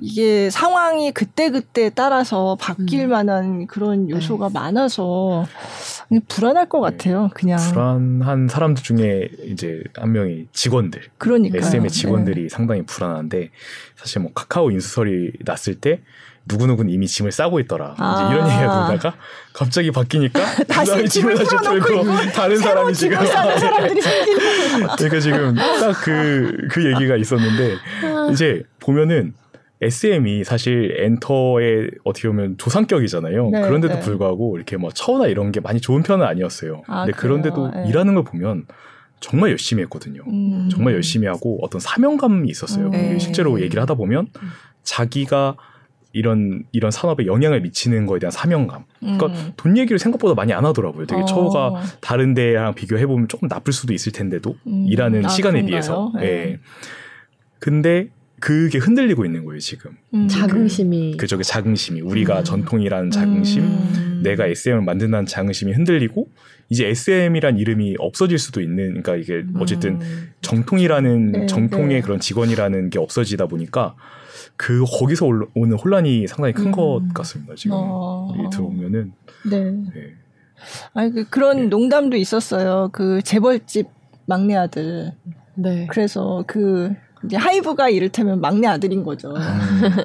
이게 상황이 그때그때 따라서 바뀔 음. 만한 그런 네. 요소가 네. 많아서 불안할 것 같아요. 그냥 불안한 사람들 중에 이제 한 명이 직원들, 그러니까 SM의 직원들이 네. 상당히 불안한데 사실 뭐 카카오 인수설이 났을 때 누구누구는 이미 짐을 싸고 있더라. 아. 이런 얘기가 돌다가 갑자기 바뀌니까 다시 짐을 다시 풀고 다른 사람이 지금 사람들이 그러니까 지금 딱 그그 그 얘기가 있었는데 아. 이제 보면은 SM이 사실 엔터의 어떻게 보면 조상격이잖아요. 네, 그런데도 네. 불구하고 이렇게 뭐 처우나 이런 게 많이 좋은 편은 아니었어요. 아, 근데 그래요? 그런데도 네. 일하는 걸 보면 정말 열심히 했거든요. 음. 정말 열심히 하고 어떤 사명감이 있었어요. 음. 실제로 얘기를 하다 보면 자기가 이런 이런 산업에 영향을 미치는 거에 대한 사명감. 그러니까 음. 돈 얘기를 생각보다 많이 안 하더라고요. 되게 어. 처우가 다른 데랑 비교해 보면 조금 나쁠 수도 있을 텐데도 음. 일하는 아, 시간에 그런가요? 비해서. 네. 네. 근데 그게 흔들리고 있는 거예요 지금. 음. 자긍심이. 그, 저게 자긍심이 우리가 음. 전통이라는 자긍심, 음. 내가 SM을 만든다는 자긍심이 흔들리고 이제 SM이란 이름이 없어질 수도 있는. 그러니까 이게 어쨌든 음. 정통이라는 네, 정통의 네. 그런 직원이라는 게 없어지다 보니까 그 거기서 오는 혼란이 상당히 큰것 음. 같습니다 지금 어. 들어보면은. 네. 네. 아니 그 그런 네. 농담도 있었어요. 그 재벌집 막내 아들. 네. 그래서 그 이제 하이브가 이를테면 막내 아들인 거죠. 음.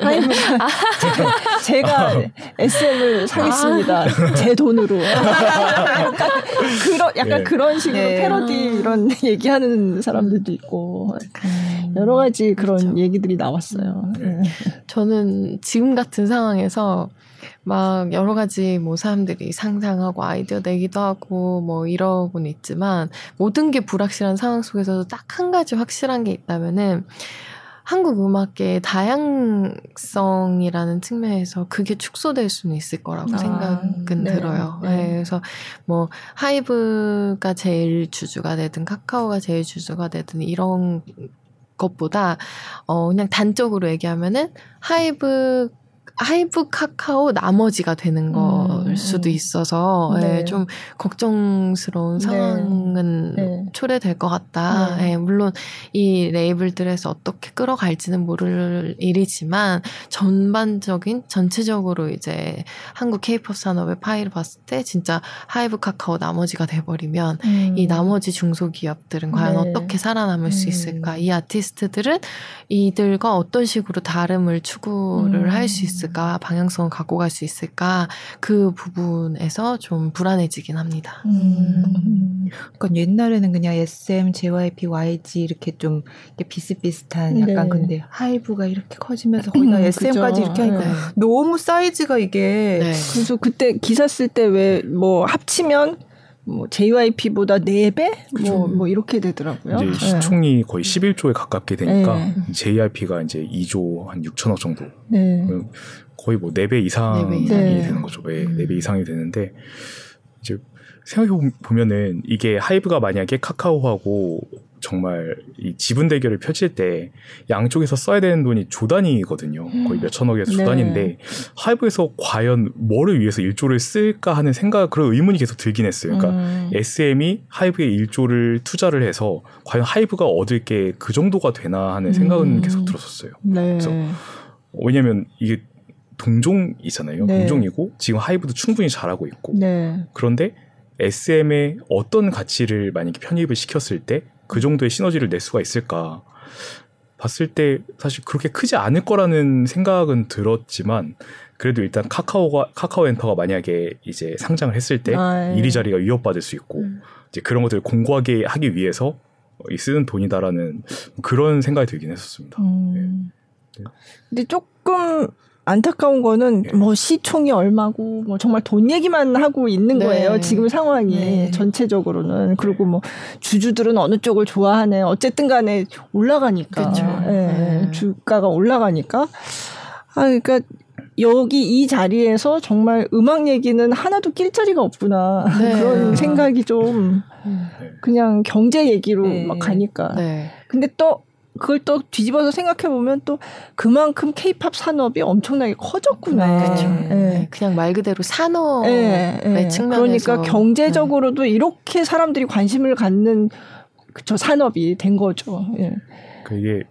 하이브가 제가, 제가 SM을 사겠습니다. 아. 제 돈으로. 약간 그런 약간 예. 그런 식으로 예. 패러디 이런 얘기하는 사람들도 있고 음. 여러 가지 그런 그렇죠. 얘기들이 나왔어요. 네. 저는 지금 같은 상황에서 막 여러 가지 뭐 사람들이 상상하고 아이디어 내기도 하고 뭐 이러고는 있지만 모든 게 불확실한 상황 속에서도 딱 한 가지 확실한 게 있다면은 한국 음악계의 다양성이라는 측면에서 그게 축소될 수는 있을 거라고 아, 생각은 네, 들어요. 네. 네. 그래서 뭐 하이브가 제일 주주가 되든 카카오가 제일 주주가 되든 이런 것보다 어 그냥 단적으로 얘기하면은 하이브 하이브 카카오 나머지가 되는 음, 걸 음, 수도 있어서 네. 네, 좀 걱정스러운 네. 상황은 네. 초래될 것 같다. 네. 예, 물론 이 레이블들에서 어떻게 끌어갈지는 모를 일이지만 전반적인 전체적으로 이제 한국 케이팝 산업의 파이를 봤을 때 진짜 하이브 카카오 나머지가 돼버리면 음. 이 나머지 중소기업들은 과연 네. 어떻게 살아남을 수 음. 있을까? 이 아티스트들은 이들과 어떤 식으로 다름을 추구를 음. 할수 있을까? 있을까, 방향성을 갖고 갈 수 있을까, 그 부분에서 좀 불안해지긴 합니다. 음. 그러니까 옛날에는 그냥 SM, JYP, YG 이렇게 좀 이렇게 비슷비슷한 약간 네. 근데 하이브가 이렇게 커지면서 거기다 SM까지 음, 이렇게 하니까 네. 너무 사이즈가 이게. 네. 그래서 그때 기사 쓸 때 왜 뭐 합치면 뭐 JYP보다 4배 뭐, 뭐 이렇게 되더라고요. 이제 시총이 네. 거의 11조에 가깝게 되니까 네. JYP가 이제 2조 한 6천억 정도. 네. 거의 뭐 4배 이상이 4배 이상. 되는 거죠. 네, 4배 이상이 되는데 이제 생각해 보면은 이게 하이브가 만약에 카카오하고 정말 이 지분 대결을 펼칠 때 양쪽에서 써야 되는 돈이 조단위거든요. 거의 몇 천억에서 네. 조단인데 하이브에서 과연 뭐를 위해서 1조를 쓸까 하는 생각 그런 의문이 계속 들긴 했어요. 그러니까 음. SM이 하이브에 1조를 투자를 해서 과연 하이브가 얻을 게 그 정도가 되나 하는 생각은 음. 계속 들었었어요. 네. 그래서 왜냐면 이게 동종이잖아요. 네. 동종이고 지금 하이브도 충분히 잘하고 있고 네. 그런데 SM의 어떤 가치를 만약에 편입을 시켰을 때 그 정도의 시너지를 낼 수가 있을까 봤을 때 사실 그렇게 크지 않을 거라는 생각은 들었지만 그래도 일단 카카오가 카카오 엔터가 만약에 이제 상장을 했을 때 아, 예. 이리자리가 위협받을 수 있고 음. 이제 그런 것들을 공고하게 하기 위해서 쓰는 돈이다라는 그런 생각이 들긴 했었습니다. 음. 네. 근데 조금 안타까운 거는 네. 뭐 시총이 얼마고 뭐 정말 돈 얘기만 하고 있는 네. 거예요. 지금 상황이 네. 전체적으로는 그리고 뭐 주주들은 어느 쪽을 좋아하네. 어쨌든 간에 올라가니까. 네. 주가가 올라가니까. 아 그러니까 여기 이 자리에서 정말 음악 얘기는 하나도 낄 자리가 없구나 네. 그런 생각이 좀 그냥 경제 얘기로 네. 막 가니까. 네. 근데 또 그걸 또 뒤집어서 생각해 보면 또 그만큼 케이팝 산업이 엄청나게 커졌구나. 그렇죠. 네. 그냥 말 그대로 산업의 네. 네. 측면에서 그러니까 경제적으로도 이렇게 사람들이 관심을 갖는 저 산업이 된 거죠. 예. 그게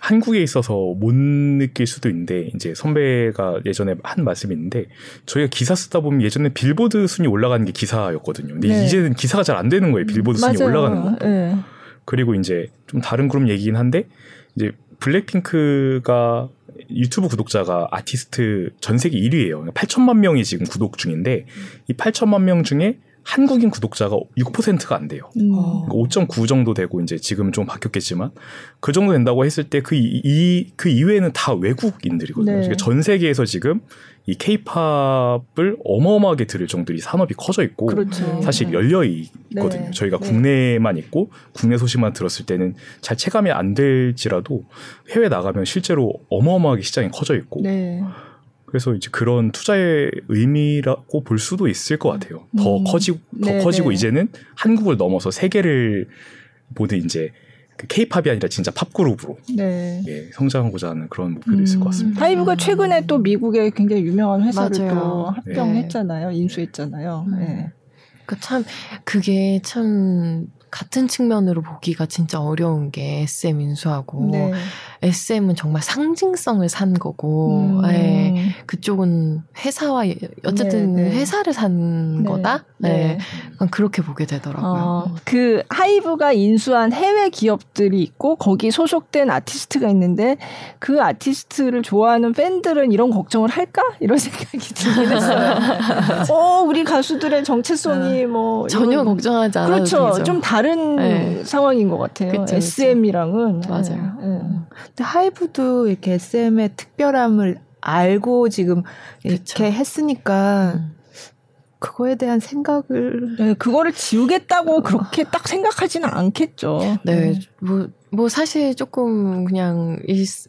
한국에 있어서 못 느낄 수도 있는데 이제 선배가 예전에 한 말씀이 있는데 저희가 기사 쓰다 보면 예전에 빌보드 순위 올라가는 게 기사였거든요. 근데 네. 이제는 기사가 잘 안 되는 거예요. 빌보드 순위 맞아요. 올라가는 거. 네. 그리고 이제 좀 다른 그룹 얘기긴 한데 이제 블랙핑크가 유튜브 구독자가 아티스트 전 세계 1위예요. 8천만 명이 지금 구독 중인데 이 8천만 명 중에 한국인 구독자가 6%가 안 돼요. 음. 5.9 그러니까 정도 되고 이제 지금 좀 바뀌었겠지만 그 정도 된다고 했을 때 그 이 그 이외에는 다 외국인들이거든요. 네. 그러니까 전 세계에서 지금 이 케이팝을 어마어마하게 들을 정도로 이 산업이 커져 있고 그렇죠. 사실 열려 있거든요. 네. 저희가 네. 국내만 있고 국내 소식만 들었을 때는 잘 체감이 안 될지라도 해외 나가면 실제로 어마어마하게 시장이 커져 있고 네. 그래서 이제 그런 투자의 의미라고 볼 수도 있을 것 같아요. 더 음. 커지고 더 네, 커지고 네. 이제는 한국을 넘어서 세계를 모두 이제 그 케이팝이 아니라 진짜 팝 그룹으로 네. 예, 성장하고자 하는 그런 목표도 음. 있을 것 음. 같습니다. 하이브가 최근에 또 미국의 굉장히 유명한 회사를 맞아요. 또 합병했잖아요. 네. 인수했잖아요. 음. 네. 그참 그게 참 같은 측면으로 보기가 진짜 어려운 게 SM 인수하고 네. SM은 정말 상징성을 산 거고 음. 네, 그쪽은 회사와 어쨌든 네, 네. 회사를 산 네. 거다. 네. 네. 그렇게 보게 되더라고요. 어, 그 하이브가 인수한 해외 기업들이 있고 거기 소속된 아티스트가 있는데 그 아티스트를 좋아하는 팬들은 이런 걱정을 할까 이런 생각이 들긴 했어요. 어 우리 가수들의 정체성이 어. 뭐 전혀 이런, 걱정하지 않아도 그렇죠. 되죠. 좀 다른 네. 상황인 것 같아요. 그쵸, SM이랑은 맞아요. 네. 근데 하이브도 이렇게 SM의 특별함을 알고 지금 이렇게 그쵸. 했으니까 음. 그거에 대한 생각을 네, 그거를 지우겠다고 그렇게 딱 생각하지는 않겠죠. 네, 음. 뭐뭐 사실 조금 그냥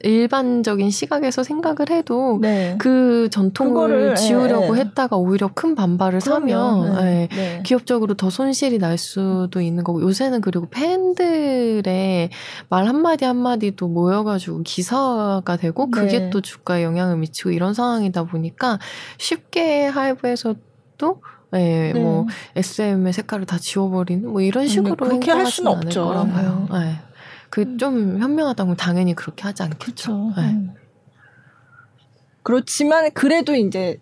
일 반적인 시각에서 생각을 해도 네. 그 전통을 예, 지우려고 네. 했다가 오히려 큰 반발을 그럼요. 사면 네. 네. 기업적으로 더 손실이 날 수도 있는 거고 요새는 그리고 팬들의 말 한마디 한마디도 모여가지고 기사가 되고 그게 네. 또 주가에 영향을 미치고 이런 상황이다 보니까 쉽게 하이브에서 도 네, 네. 뭐 SM의 색깔을 다 지워버리는 뭐 이런 식으로 그렇게 할 수는 없죠. 거라 봐요. 네. 그좀 음. 현명하다고 당연히 그렇게 하지 않겠죠. 네. 음. 그렇지만 그래도 이제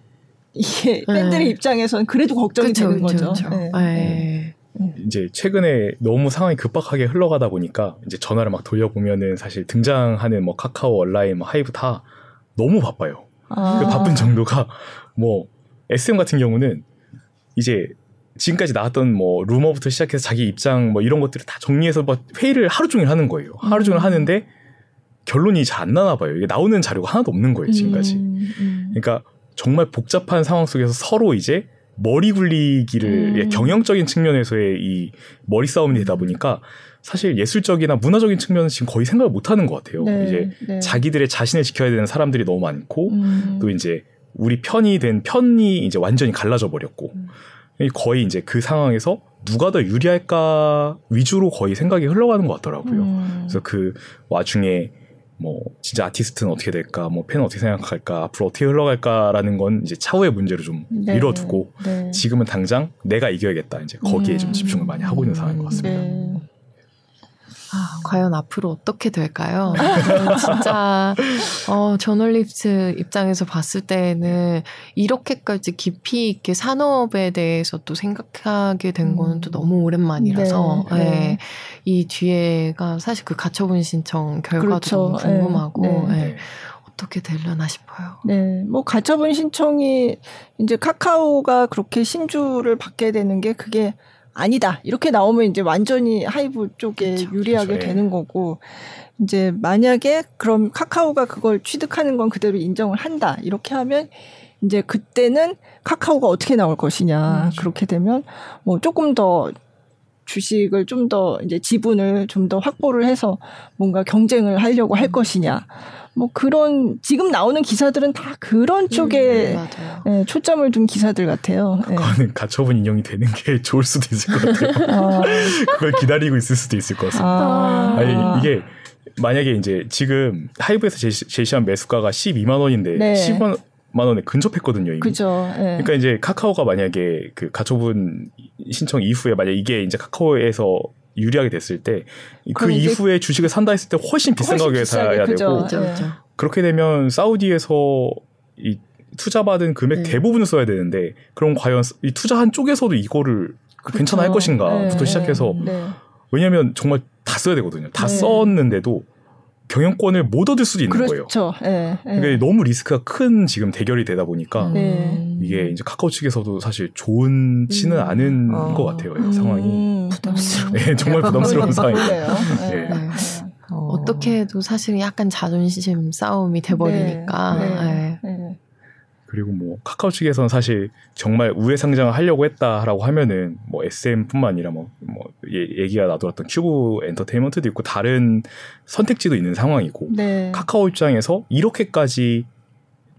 이게 네. 팬들의 입장에서는 그래도 걱정이 그쵸, 되는 그쵸, 거죠. 그쵸. 네. 네. 네. 이제 최근에 너무 상황이 급박하게 흘러가다 보니까 이제 전화를 막 돌려보면은 사실 등장하는 뭐 카카오 온라인 뭐 하이브 다 너무 바빠요. 아. 그 바쁜 정도가 뭐 SM 같은 경우는 이제 지금까지 나왔던 뭐 루머부터 시작해서 자기 입장 뭐 이런 것들을 다 정리해서 뭐 회의를 하루 종일 하는 거예요. 하루 종일 음. 하는데 결론이 잘 안 나나 봐요. 이게 나오는 자료가 하나도 없는 거예요, 지금까지. 음, 음. 그러니까 정말 복잡한 상황 속에서 서로 이제 머리 굴리기를 음. 경영적인 측면에서의 이 머리 싸움이 되다 보니까 사실 예술적이나 문화적인 측면은 지금 거의 생각을 못 하는 것 같아요. 네, 이제 네. 자기들의 자신을 지켜야 되는 사람들이 너무 많고 음. 또 이제 우리 편이 된 편이 이제 완전히 갈라져 버렸고 음. 거의 이제 그 상황에서 누가 더 유리할까 위주로 거의 생각이 흘러가는 것 같더라고요. 음. 그래서 그 와중에 뭐 진짜 아티스트는 어떻게 될까, 뭐 팬은 어떻게 생각할까, 앞으로 어떻게 흘러갈까라는 건 이제 차후의 문제로 좀 네. 미뤄두고 네. 지금은 당장 내가 이겨야겠다 이제 거기에 음. 좀 집중을 많이 하고 있는 상황인 것 같습니다. 네. 아, 과연 앞으로 어떻게 될까요? 진짜 어, 저널리스트 입장에서 봤을 때는 이렇게까지 깊이 있게 산업에 대해서 또 생각하게 된 거는 또 음. 너무 오랜만이라서 네, 네. 네. 이 뒤에가 사실 그 가처분 신청 결과도 그렇죠. 너무 궁금하고 네, 네. 네. 어떻게 되려나 싶어요. 네, 뭐 가처분 신청이 이제 카카오가 그렇게 신주를 받게 되는 게 그게 아니다. 이렇게 나오면 이제 완전히 하이브 쪽에 그쵸, 유리하게 예. 되는 거고 이제 만약에 그럼 카카오가 그걸 취득하는 건 그대로 인정을 한다. 이렇게 하면 이제 그때는 카카오가 어떻게 나올 것이냐. 음, 그렇게 되면 뭐 조금 더 주식을 좀 더 이제 지분을 좀 더 확보를 해서 뭔가 경쟁을 하려고 할 음. 것이냐 뭐 그런 지금 나오는 기사들은 다 그런 음, 쪽에 음, 네, 초점을 둔 기사들 같아요. 네. 그거는 가처분 인용이 되는 게 좋을 수도 있을 것 같아요. 아. 그걸 기다리고 있을 수도 있을 것 같습니다. 아. 아니 이게 만약에 이제 지금 하이브에서 제시, 한 매수가가 12만 원인데 네. 10만 만 원에 근접했거든요. 이미. 그죠. 네. 그러니까 이제 카카오가 만약에 그 가처분 신청 이후에 만약 이게 이제 카카오에서 유리하게 됐을 때 그 이후에 주식을 산다 했을 때 훨씬 비싼 가격에 사야 되고 그쵸. 그렇게 되면 사우디에서 이 투자받은 금액 네. 대부분을 써야 되는데 그럼 과연 이 투자한 쪽에서도 이거를 그쵸. 괜찮아 할 것인가부터 네. 시작해서 네. 왜냐하면 정말 다 써야 되거든요. 다 네. 썼는데도 경영권을 못 얻을 수도 있는 그렇죠. 거예요. 네, 네. 그러니까 너무 리스크가 큰 지금 대결이 되다 보니까 네. 이게 이제 카카오 측에서도 사실 좋은치는 음. 않은 아. 것 같아요. 음. 상황이 부담스러워. 네, 정말 부담스러운 상황이에요. 네. 네. 어. 어떻게 해도 사실 약간 자존심 싸움이 돼버리니까. 네. 네. 그리고 뭐 카카오 측에서는 사실 정말 우회 상장을 하려고 했다라고 하면은 뭐 SM뿐만 아니라 뭐, 뭐 얘기가 나돌았던 큐브 엔터테인먼트도 있고 다른 선택지도 있는 상황이고 네. 카카오 입장에서 이렇게까지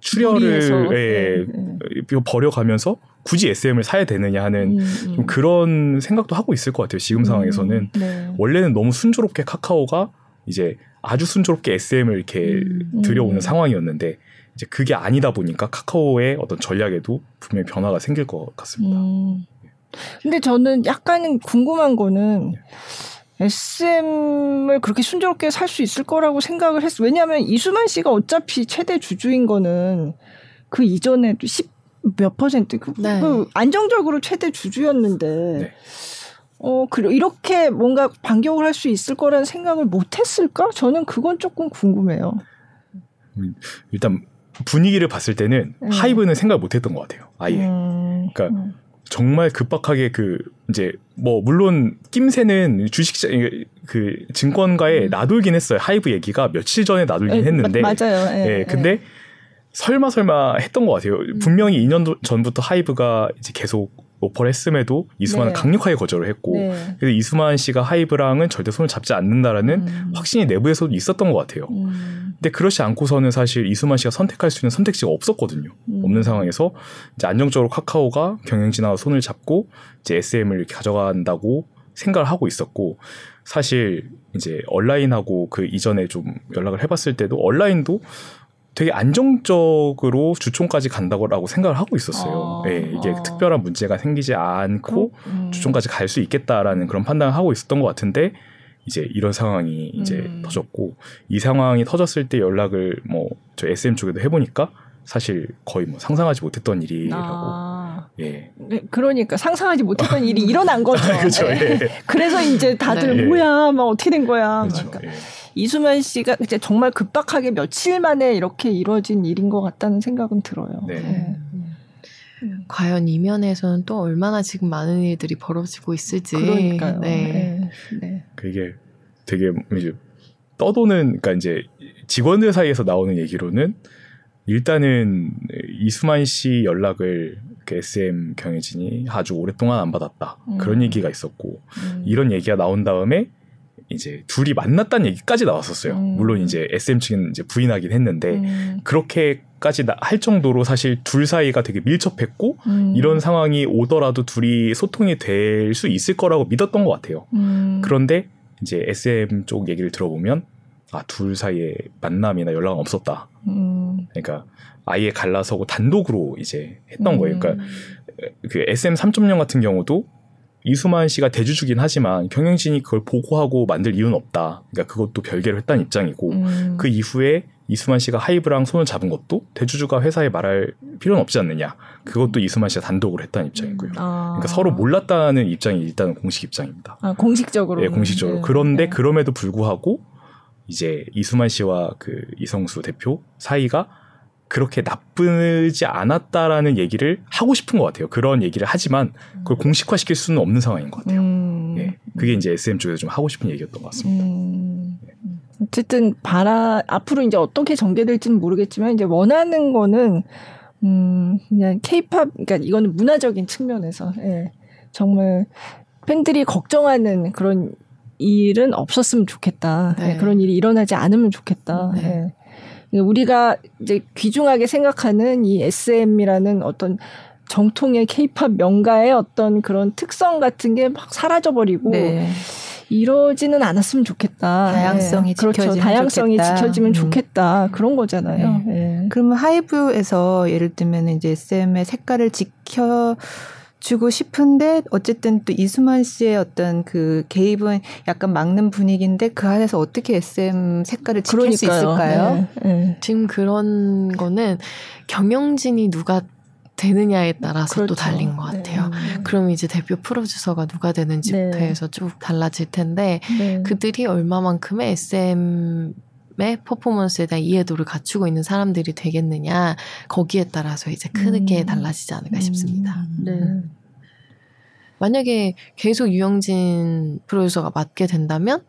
출혈을 예, 네, 네. 버려가면서 굳이 SM을 사야 되느냐 하는 음, 음. 좀 그런 생각도 하고 있을 것 같아요. 지금 음, 상황에서는 네. 원래는 너무 순조롭게 카카오가 이제 아주 순조롭게 SM을 이렇게 음, 들여오는 음. 상황이었는데 이제 그게 아니다 보니까 카카오의 어떤 전략에도 분명히 변화가 생길 것 같습니다. 음. 근데 저는 약간 궁금한 거는 SM을 그렇게 순조롭게 살 수 있을 거라고 생각을 했어. 왜냐하면 이수만 씨가 어차피 최대 주주인 거는 그 이전에 도 10몇 퍼센트 그, 네. 그 안정적으로 최대 주주였는데 네. 어, 그 이렇게 뭔가 반격을 할 수 있을 거라는 생각을 못 했을까? 저는 그건 조금 궁금해요. 음, 일단 분위기를 봤을 때는 음. 하이브는 생각 못 했던 것 같아요. 아예. 음. 그러니까 음. 정말 급박하게 그 이제 뭐 물론 낌새는 주식시장 그 증권가에 음. 나돌긴 했어요. 하이브 얘기가 며칠 전에 나돌긴 했는데. 맞아요. 예, 예, 근데 예. 설마 설마 했던 것 같아요. 음. 분명히 2년 전부터 하이브가 이제 계속 오퍼를 했음에도 이수만은 네. 강력하게 거절을 했고 네. 그래서 이수만 씨가 하이브랑은 절대 손을 잡지 않는다라는 음. 확신이 내부에서도 있었던 것 같아요. 음. 근데 그렇지 않고서는 사실 이수만 씨가 선택할 수 있는 선택지가 없었거든요. 음. 없는 상황에서 이제 안정적으로 카카오가 경영진하고 손을 잡고 이제 SM을 이렇게 가져간다고 생각을 하고 있었고 사실 이제 온라인하고 그 이전에 좀 연락을 해봤을 때도 온라인도 되게 안정적으로 주총까지 간다고라고 생각을 하고 있었어요. 아, 네, 이게 아. 특별한 문제가 생기지 않고 음. 주총까지 갈 수 있겠다라는 그런 판단을 하고 있었던 것 같은데 이제 이런 상황이 이제 음. 터졌고 이 상황이 터졌을 때 연락을 뭐 저 SM 쪽에도 해보니까 사실 거의 뭐 상상하지 못했던 일이라고. 아. 예. 네, 그러니까 상상하지 못했던 일이 일어난 거죠. 그렇죠. 예. 그래서 이제 다들 네. 뭐야, 막 어떻게 된 거야. 그렇죠. 그러니까. 예. 이수만 씨가 이제 정말 급박하게 며칠 만에 이렇게 이루어진 일인 것 같다는 생각은 들어요. 네. 네. 음. 과연 이면에서는 또 얼마나 지금 많은 일들이 벌어지고 있을지. 그러니까요. 네. 네. 네. 그게 되게 이제 떠도는 그러니까 이제 직원들 사이에서 나오는 얘기로는 일단은 이수만 씨 연락을 그 SM 경혜진이 아주 오랫동안 안 받았다 음. 그런 얘기가 있었고 음. 이런 얘기가 나온 다음에 이제 둘이 만났다는 얘기까지 나왔었어요. 음. 물론 이제 SM 측은 이제 부인하긴 했는데 음. 그렇게까지 할 정도로 사실 둘 사이가 되게 밀접했고 음. 이런 상황이 오더라도 둘이 소통이 될 수 있을 거라고 믿었던 것 같아요. 음. 그런데 이제 SM 쪽 얘기를 들어보면 아 둘 사이에 만남이나 연락은 없었다. 음. 그러니까 아예 갈라서고 단독으로 이제 했던 거예요. 그러니까 음. 그 SM 3.0 같은 경우도 이수만 씨가 대주주긴 하지만 경영진이 그걸 보고하고 만들 이유는 없다. 그러니까 그것도 별개로 했다는 입장이고 음. 그 이후에 이수만 씨가 하이브랑 손을 잡은 것도 대주주가 회사에 말할 필요는 없지 않느냐. 그것도 이수만 씨가 단독으로 했다는 입장이고요. 아. 그러니까 서로 몰랐다는 입장이 일단은 공식 입장입니다. 아, 공식적으로. 네, 공식적으로. 네. 그런데 네. 그럼에도 불구하고 이제 이수만 씨와 그 이성수 대표 사이가 그렇게 나쁘지 않았다라는 얘기를 하고 싶은 것 같아요. 그런 얘기를 하지만 그걸 음. 공식화시킬 수는 없는 상황인 것 같아요. 음. 예. 그게 이제 SM 쪽에서 좀 하고 싶은 얘기였던 것 같습니다. 음. 어쨌든 바라 앞으로 이제 어떻게 전개될지는 모르겠지만 이제 원하는 거는 음 그냥 케이팝 그러니까 이거는 문화적인 측면에서 예. 정말 팬들이 걱정하는 그런 일은 없었으면 좋겠다. 네. 예. 그런 일이 일어나지 않으면 좋겠다. 네. 예. 우리가 이제 귀중하게 생각하는 이 SM이라는 어떤 정통의 케이팝 명가의 어떤 그런 특성 같은 게 막 사라져버리고 네. 이러지는 않았으면 좋겠다. 다양성이 네. 그렇죠. 지켜지면 다양성이 좋겠다. 지켜지면 음. 좋겠다. 그런 거잖아요. 네. 네. 그러면 하이브에서 예를 들면 이제 SM의 색깔을 지켜 주고 싶은데 어쨌든 또 이수만 씨의 어떤 그 개입은 약간 막는 분위기인데 그 안에서 어떻게 SM 색깔을 지킬 그러니까요. 수 있을까요? 네, 네. 지금 그런 거는 경영진이 누가 되느냐에 따라서 그렇죠. 또 달린 것 같아요. 네. 그럼 이제 대표 프로듀서가 누가 되는지부터 네. 해서 쭉 달라질 텐데 네. 그들이 얼마만큼의 SM 의 퍼포먼스에 대한 이해도를 갖추고 있는 사람들이 되겠느냐 거기에 따라서 이제 크게 음. 달라지지 않을까 싶습니다. 음. 네. 만약에 계속 유영진 프로듀서가 맡게 된다면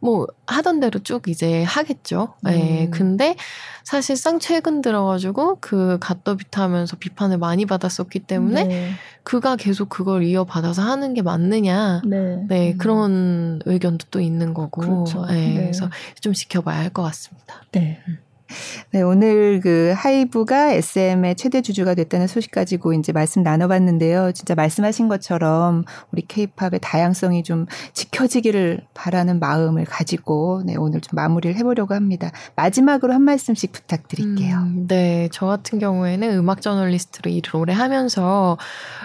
뭐 하던 대로 쭉 이제 하겠죠. 예. 음. 네. 근데 사실상 최근 들어가지고 그 갓더비트 하면서 비판을 많이 받았었기 때문에 네. 그가 계속 그걸 이어받아서 하는 게 맞느냐. 네. 네 음. 그런 의견도 또 있는 거고. 그렇죠. 네. 그래서 좀 지켜봐야 할 것 같습니다. 네. 음. 네, 오늘 그 하이브가 SM의 최대 주주가 됐다는 소식 가지고 이제 말씀 나눠봤는데요. 진짜 말씀하신 것처럼 우리 케이팝의 다양성이 좀 지켜지기를 바라는 마음을 가지고 네, 오늘 좀 마무리를 해보려고 합니다. 마지막으로 한 말씀씩 부탁드릴게요. 음, 네, 저 같은 경우에는 음악 저널리스트로 일을 오래 하면서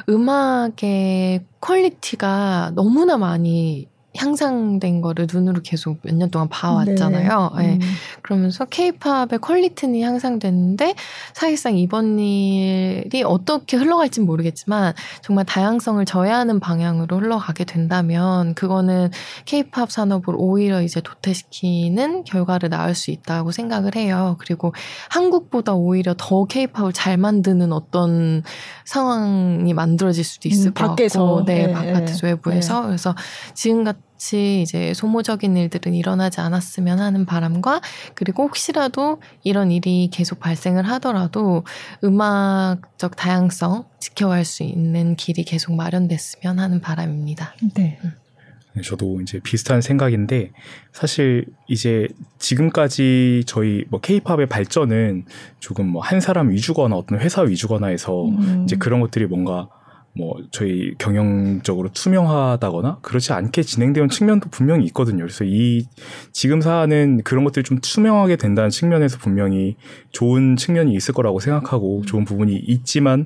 음악의 quality가 너무나 많이 향상된 거를 눈으로 계속 몇 년 동안 봐왔잖아요. 네. 네. 음. 그러면서 케이팝의 퀄리티는 향상됐는데 사실상 이번 일이 어떻게 흘러갈지는 모르겠지만 정말 다양성을 저해하는 방향으로 흘러가게 된다면 그거는 케이팝 산업을 오히려 이제 도태시키는 결과를 낳을 수 있다고 생각을 해요. 그리고 한국보다 오히려 더 케이팝을 잘 만드는 어떤 상황이 만들어질 수도 있을 음, 것 밖에서. 같고, 네, 네 바깥에서 외부에서 네. 그래서 지금 같은 같이 이제 소모적인 일들은 일어나지 않았으면 하는 바람과 그리고 혹시라도 이런 일이 계속 발생을 하더라도 음악적 다양성 지켜갈 수 있는 길이 계속 마련됐으면 하는 바람입니다. 네. 음. 네 저도 이제 비슷한 생각인데 사실 이제 지금까지 저희 뭐 케이팝의 발전은 조금 뭐 한 사람 위주거나 어떤 회사 위주거나 해서 음. 이제 그런 것들이 뭔가 뭐 저희 경영적으로 투명하다거나 그렇지 않게 진행되는 측면도 분명히 있거든요. 그래서 이 지금 사안은 그런 것들이 좀 투명하게 된다는 측면에서 분명히 좋은 측면이 있을 거라고 생각하고 좋은 부분이 있지만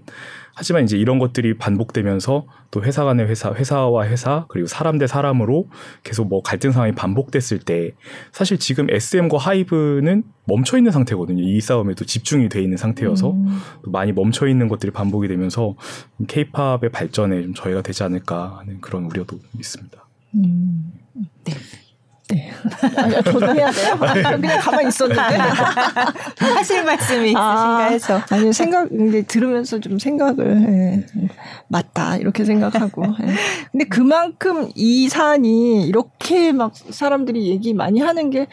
하지만 이제 이런 것들이 반복되면서 또 회사 간의 회사, 회사와 회사, 그리고 사람 대 사람으로 계속 뭐 갈등 상황이 반복됐을 때 사실 지금 SM과 하이브는 멈춰 있는 상태거든요. 이 싸움에도 집중이 돼 있는 상태여서 음. 많이 멈춰 있는 것들이 반복이 되면서 케이팝의 발전에 좀 저희가 되지 않을까 하는 그런 우려도 있습니다. 음. 네. 네. 아니요, 저도 해야 돼요. 그냥 가만히 있었는데. 하실 말씀이 있으신가 아, 해서. 아니, 생각, 이제 들으면서 좀 생각을, 예, 맞다, 이렇게 생각하고. 예. 근데 그만큼 이 사안이 이렇게 막 사람들이 얘기 많이 하는 게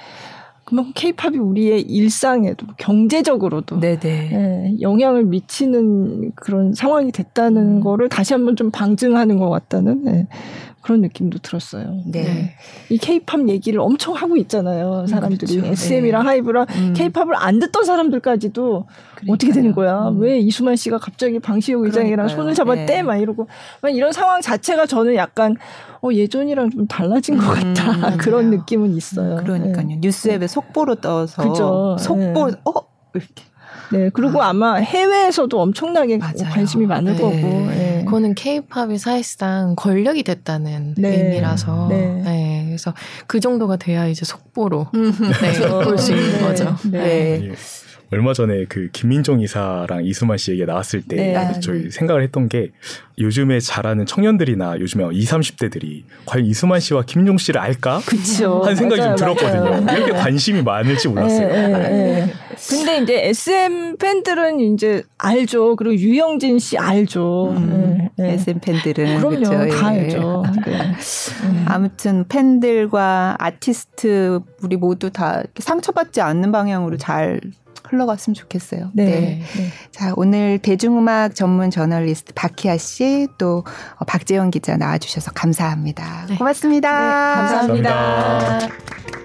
그만큼 케이팝이 우리의 일상에도 경제적으로도 네, 영향을 미치는 그런 상황이 됐다는 음. 거를 다시 한번 좀 방증하는 것 같다는 네, 그런 느낌도 들었어요. 네. 네. 이 케이팝 얘기를 엄청 하고 있잖아요. 사람들이 그렇죠. SM이랑 네. 하이브랑 케이팝을 음. 안 듣던 사람들까지도 그러니까요. 어떻게 되는 거야? 음. 왜 이수만 씨가 갑자기 방시혁 의장이랑 손을 잡았대? 네. 막 이러고 막 이런 상황 자체가 저는 약간 어, 예전이랑 좀 달라진 것 음, 같다 음, 그런 느낌은 있어요. 그러니까요. 네. 뉴스앱에 속보로 떠서 그죠. 속보 네. 어 이렇게 네, 그리고 아. 마 해외에서도 엄청나게 맞아요. 관심이 많을 네. 거고. 네. 그거는 케이팝이 사실상 권력이 됐다는 네. 의미라서. 네. 네. 그래서 그 정도가 돼야 이제 속보로 음. 네, 볼수 있는 네. 거죠. 네. 얼마 전에 그 김민정 이사랑 이수만 씨 얘기가 나왔을 때 네. 저희 생각을 했던 게 요즘에 자라는 청년들이나 요즘에 20, 30대들이 과연 이수만 씨와 김용 씨를 알까? 그쵸. 한 생각이 맞아요, 좀 들었거든요. 맞아요. 이렇게 관심이 많을지 몰랐어요. 네, 네, 네. 근데 이제 SM 팬들은 이제 알죠. 그리고 유영진 씨 알죠. 음, SM 팬들은 그럼요. 그쵸? 다 예. 알죠. 아무튼 팬들과 아티스트 우리 모두 다 상처받지 않는 방향으로 잘 흘러갔으면 좋겠어요. 네. 네. 네. 자, 오늘 대중음악 전문 저널리스트 박희아 씨, 또 어, 박재영 기자 나와주셔서 감사합니다. 네. 고맙습니다. 네, 감사합니다. 감사합니다.